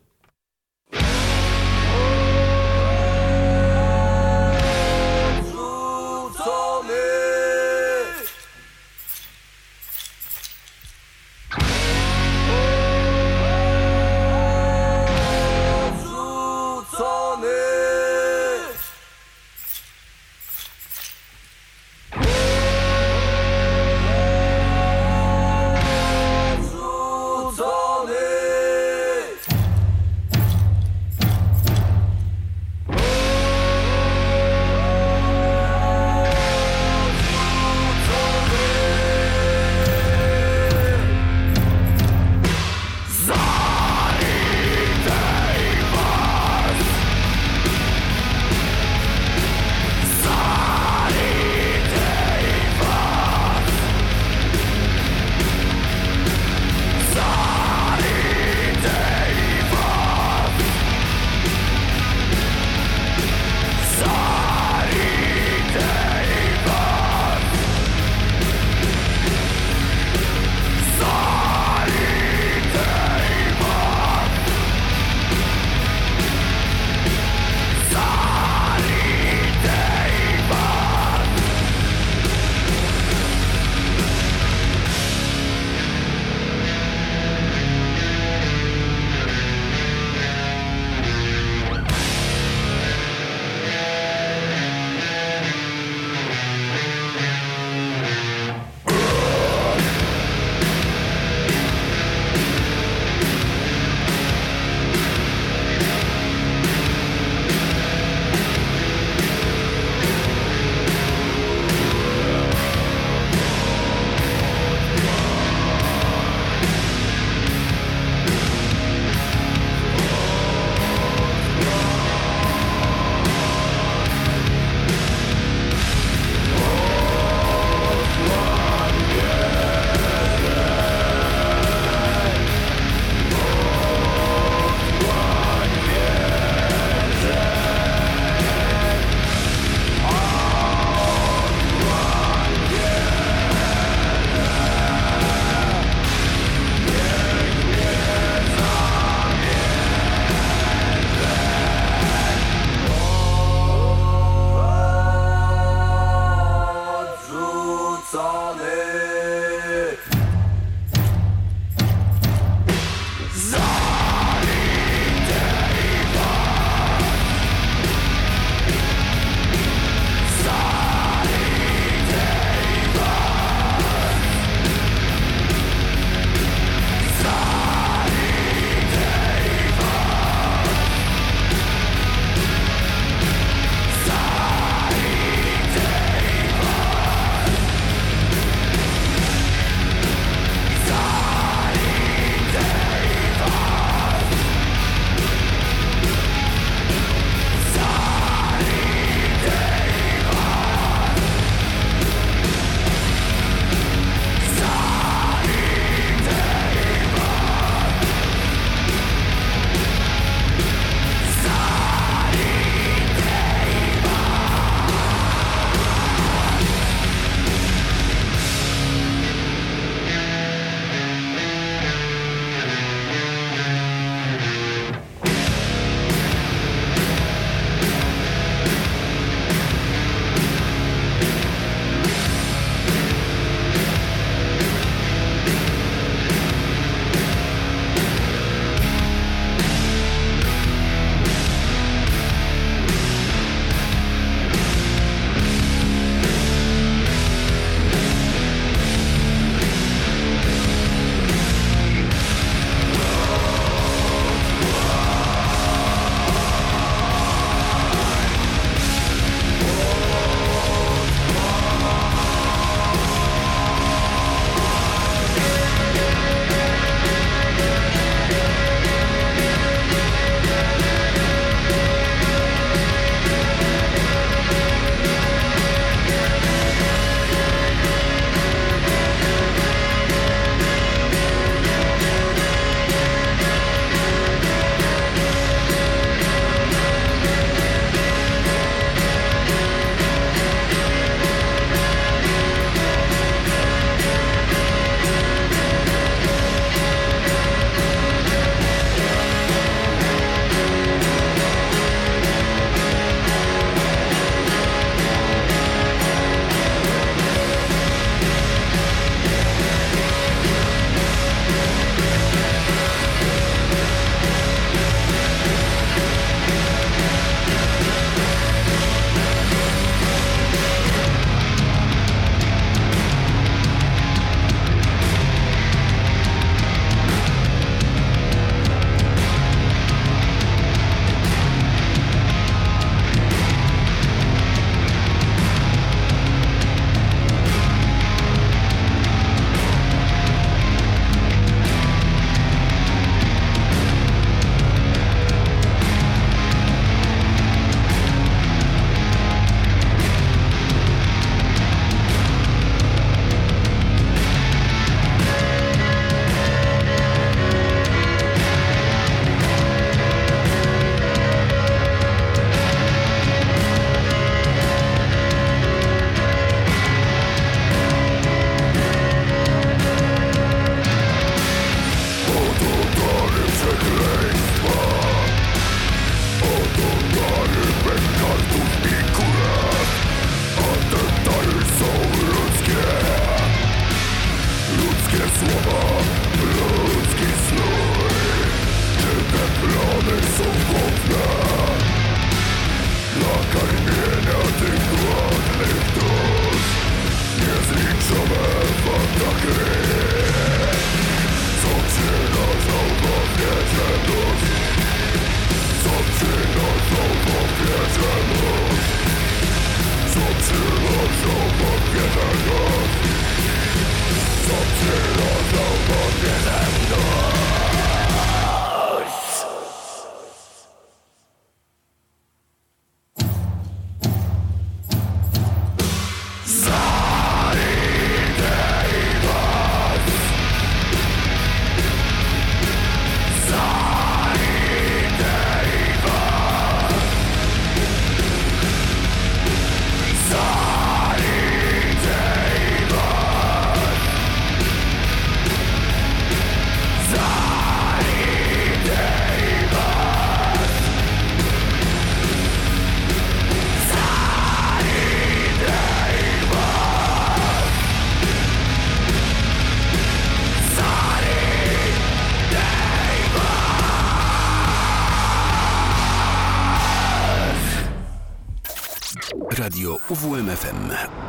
WMFM.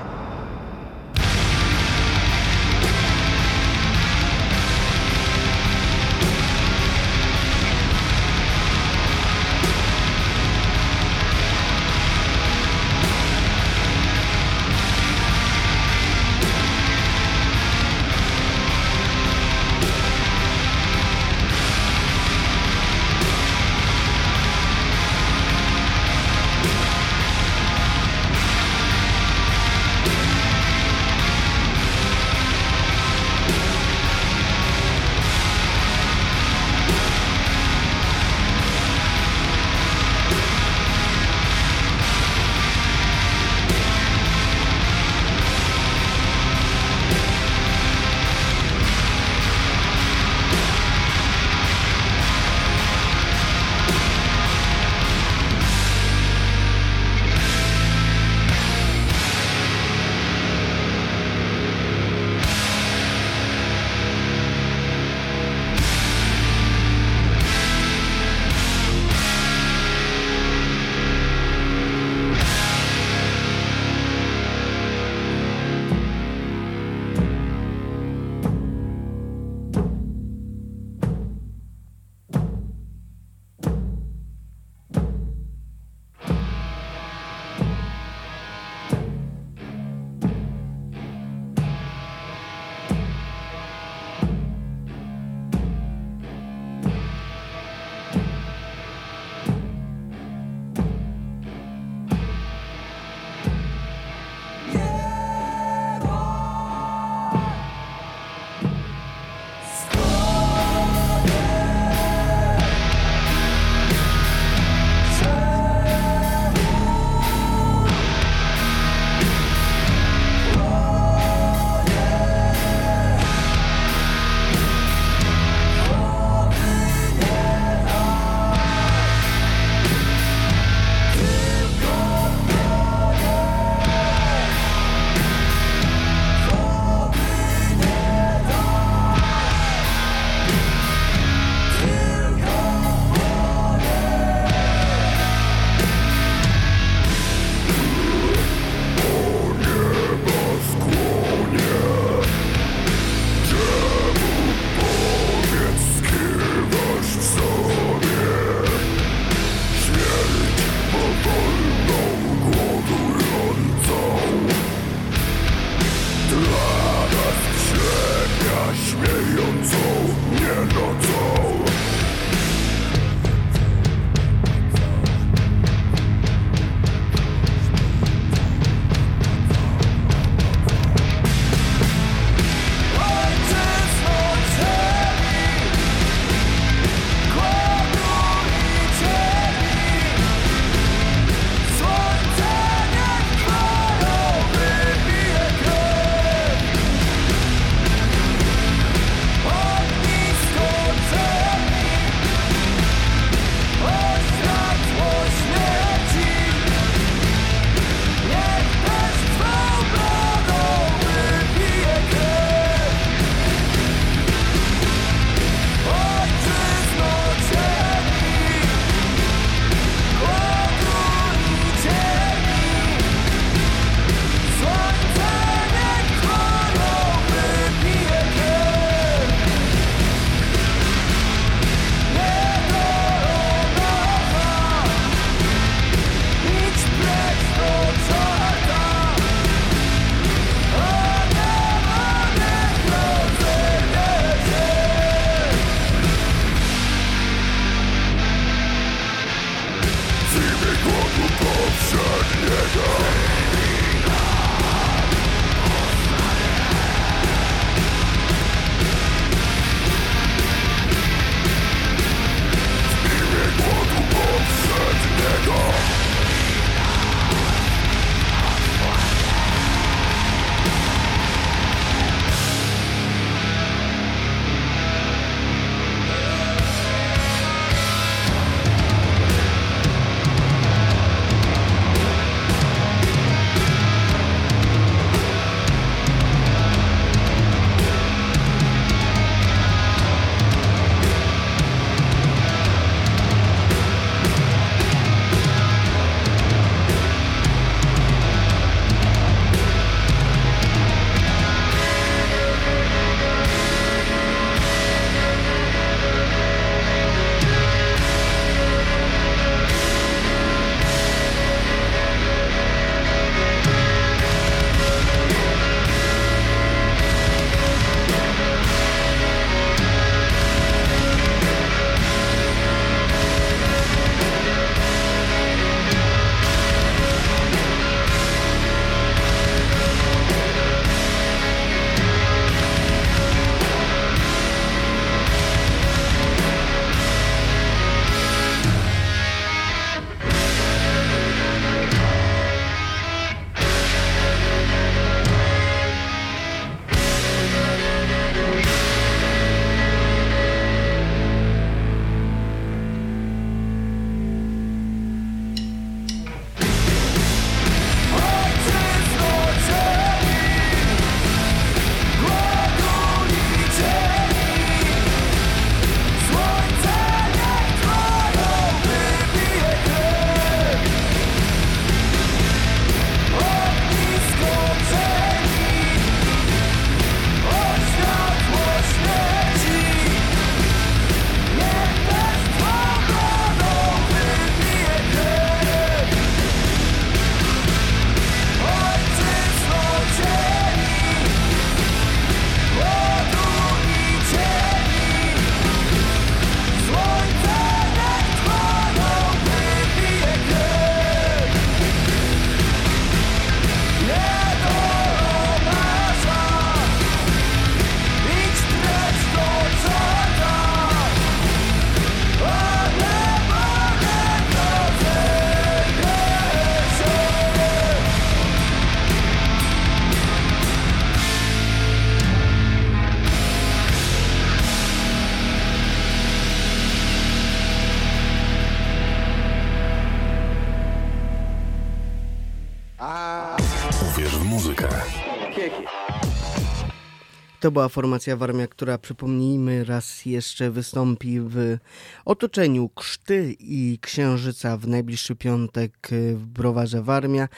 To była formacja Warmia, która przypomnijmy raz jeszcze wystąpi w otoczeniu Krzty i Księżyca w najbliższy piątek w browarze Warmia,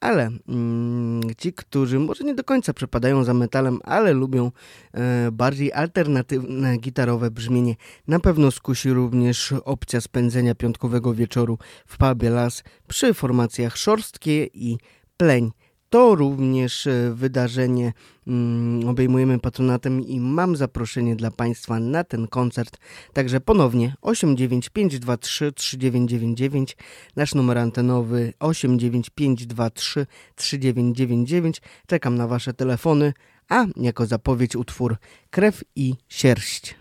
ale mm, ci, którzy może nie do końca przepadają za metalem, ale lubią e, bardziej alternatywne gitarowe brzmienie, na pewno skusi również opcja spędzenia piątkowego wieczoru w pubie Las przy formacjach Szorstkie i Pleń. To również e, wydarzenie mm, obejmujemy patronatem i mam zaproszenie dla Państwa na ten koncert. Także ponownie 89523 3999, nasz numer antenowy 89523 3999. Czekam na Wasze telefony, a jako zapowiedź utwór Krew i Sierść.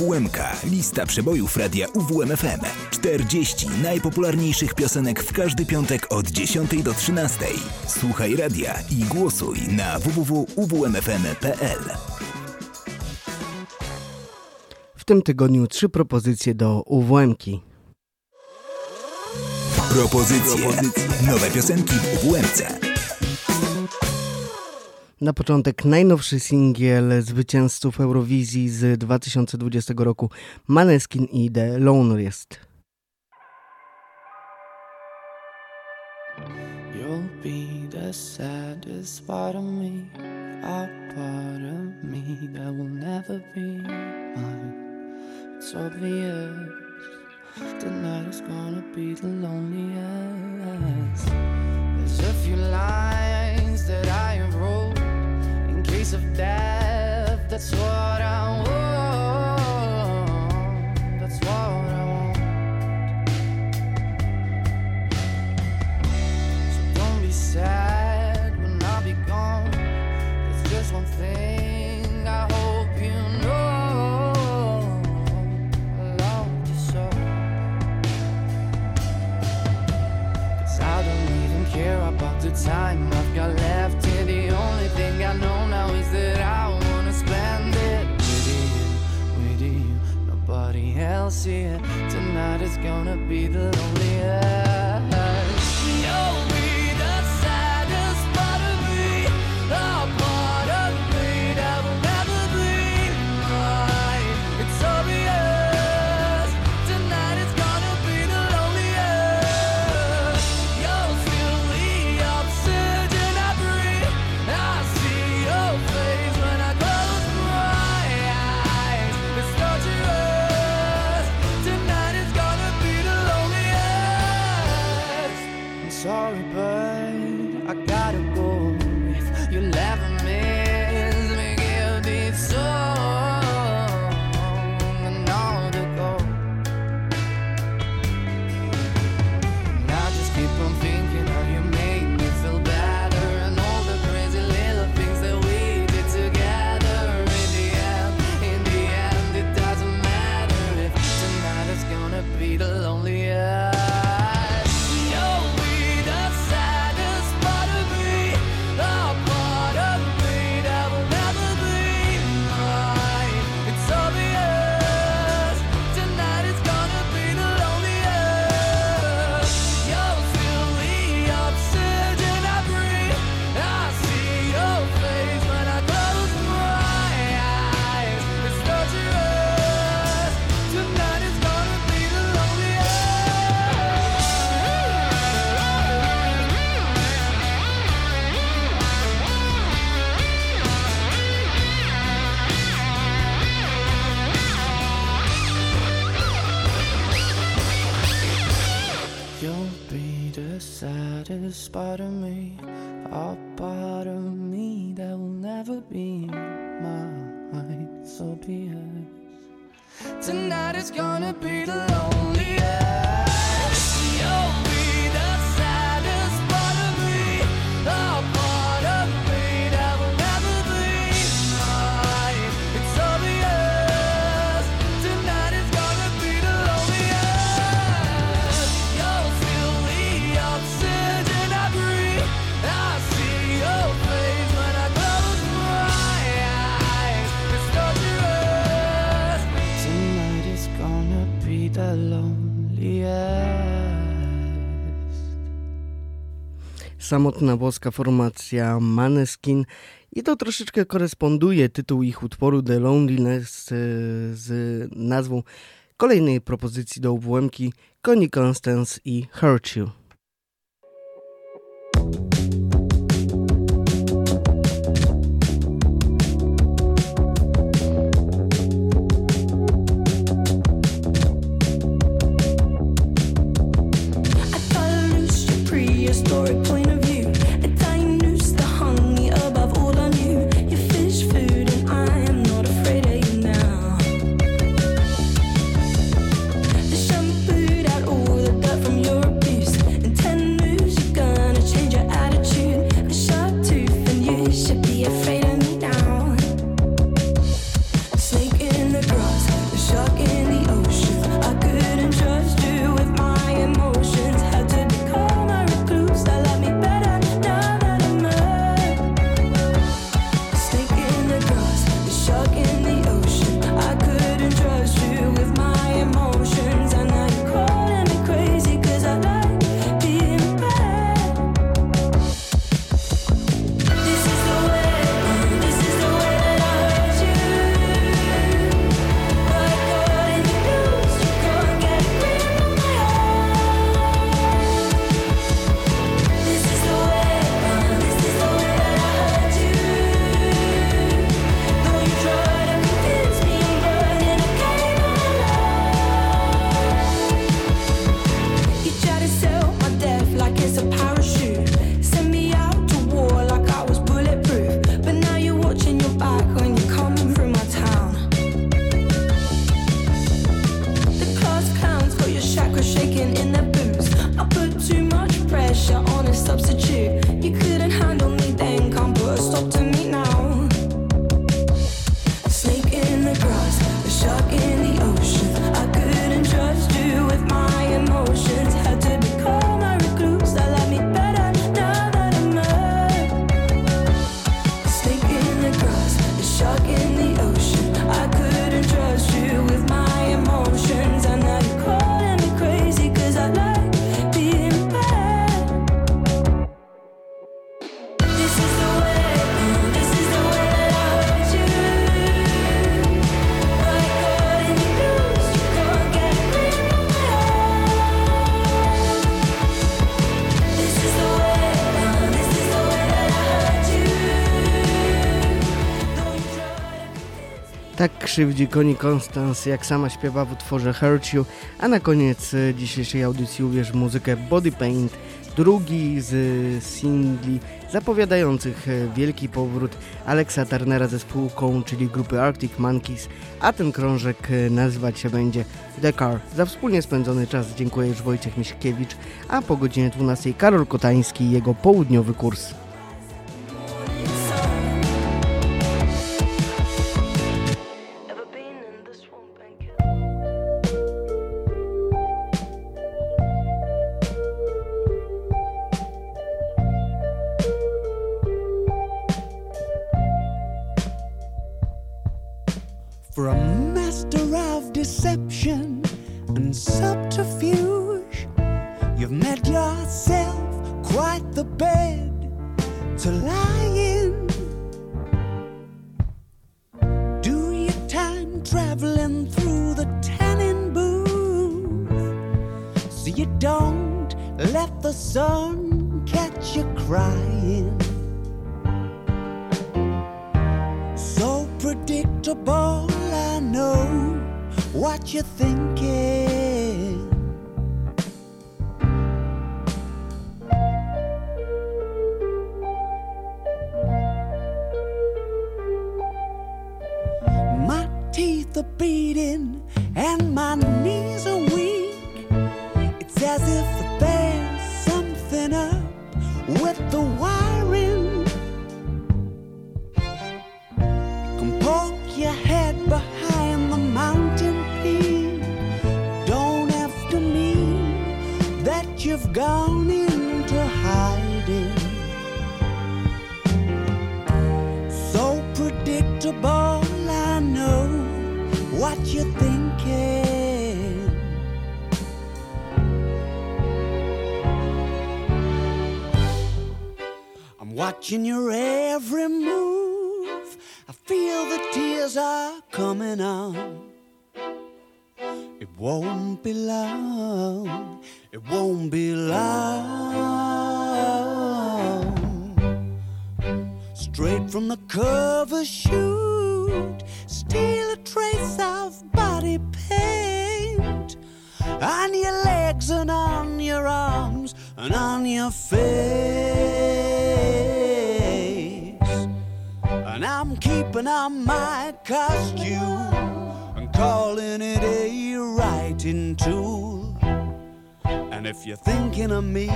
UWMK. Lista przebojów radia UWMFM. 40 najpopularniejszych piosenek w każdy piątek od 10 do 13. Słuchaj radia i głosuj na www.uwmfm.pl. W tym tygodniu trzy propozycje do UWM-ki. Propozycje. Nowe piosenki w UWMC. Na początek najnowszy singiel zwycięzców Eurowizji z 2020 roku Maneskin i The Loneliest. You'll be the saddest part of me, a part of me that will never be mine. It's obvious tonight is gonna be the loneliest. There's a few lines that I wrote case of death. That's what I want. That's what I want. So don't be sad when I'll be gone. Just one thing I hope you know. I love you I don't even care about the time I've got left else here. Tonight is gonna be the loneliest. Samotna włoska formacja Maneskin i to troszeczkę koresponduje tytuł ich utworu The Loneliness e, z nazwą kolejnej propozycji do UWM-ki Connie Constance i Hurt You. Krzywdzi Connie Constance, jak sama śpiewa w utworze Hurt You, a na koniec e, dzisiejszej audycji uwierz muzykę Body Paint, drugi z singli zapowiadających e, wielki powrót Alexa Turnera ze spółką, czyli grupy Arctic Monkeys, a ten krążek e, nazywać się będzie The Car. Za wspólnie spędzony czas dziękuję już Wojciech Miśkiewicz, a po godzinie 12 Karol Kotański i jego południowy kurs. Are beating and my knees are weak. It's as if there's something up with the wiring. Watching your every move. I feel the tears are coming on. It won't be long. It won't be long. Straight from the cover shoot, steal a trace of body paint on your legs and on your arms and on your face. Keeping on my costume and calling it a writing tool. And if you're thinking of me,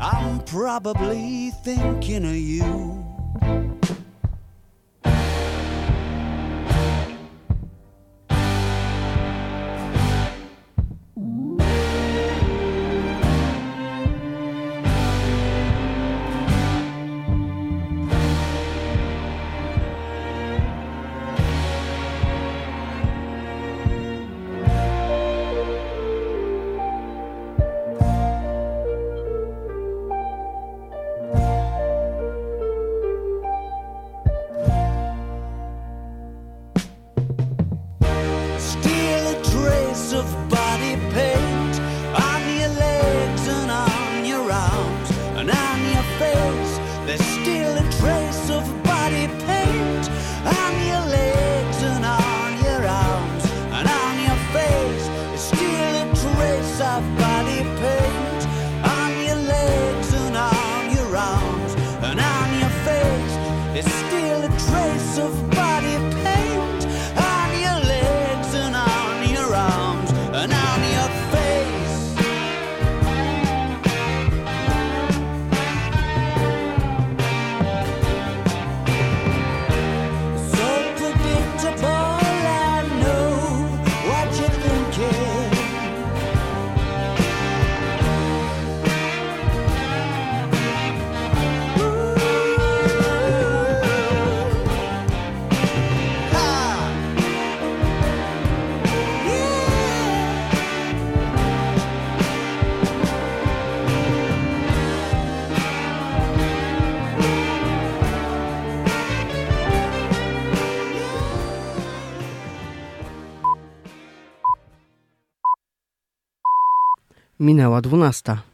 I'm probably thinking of you. Minęła dwunasta.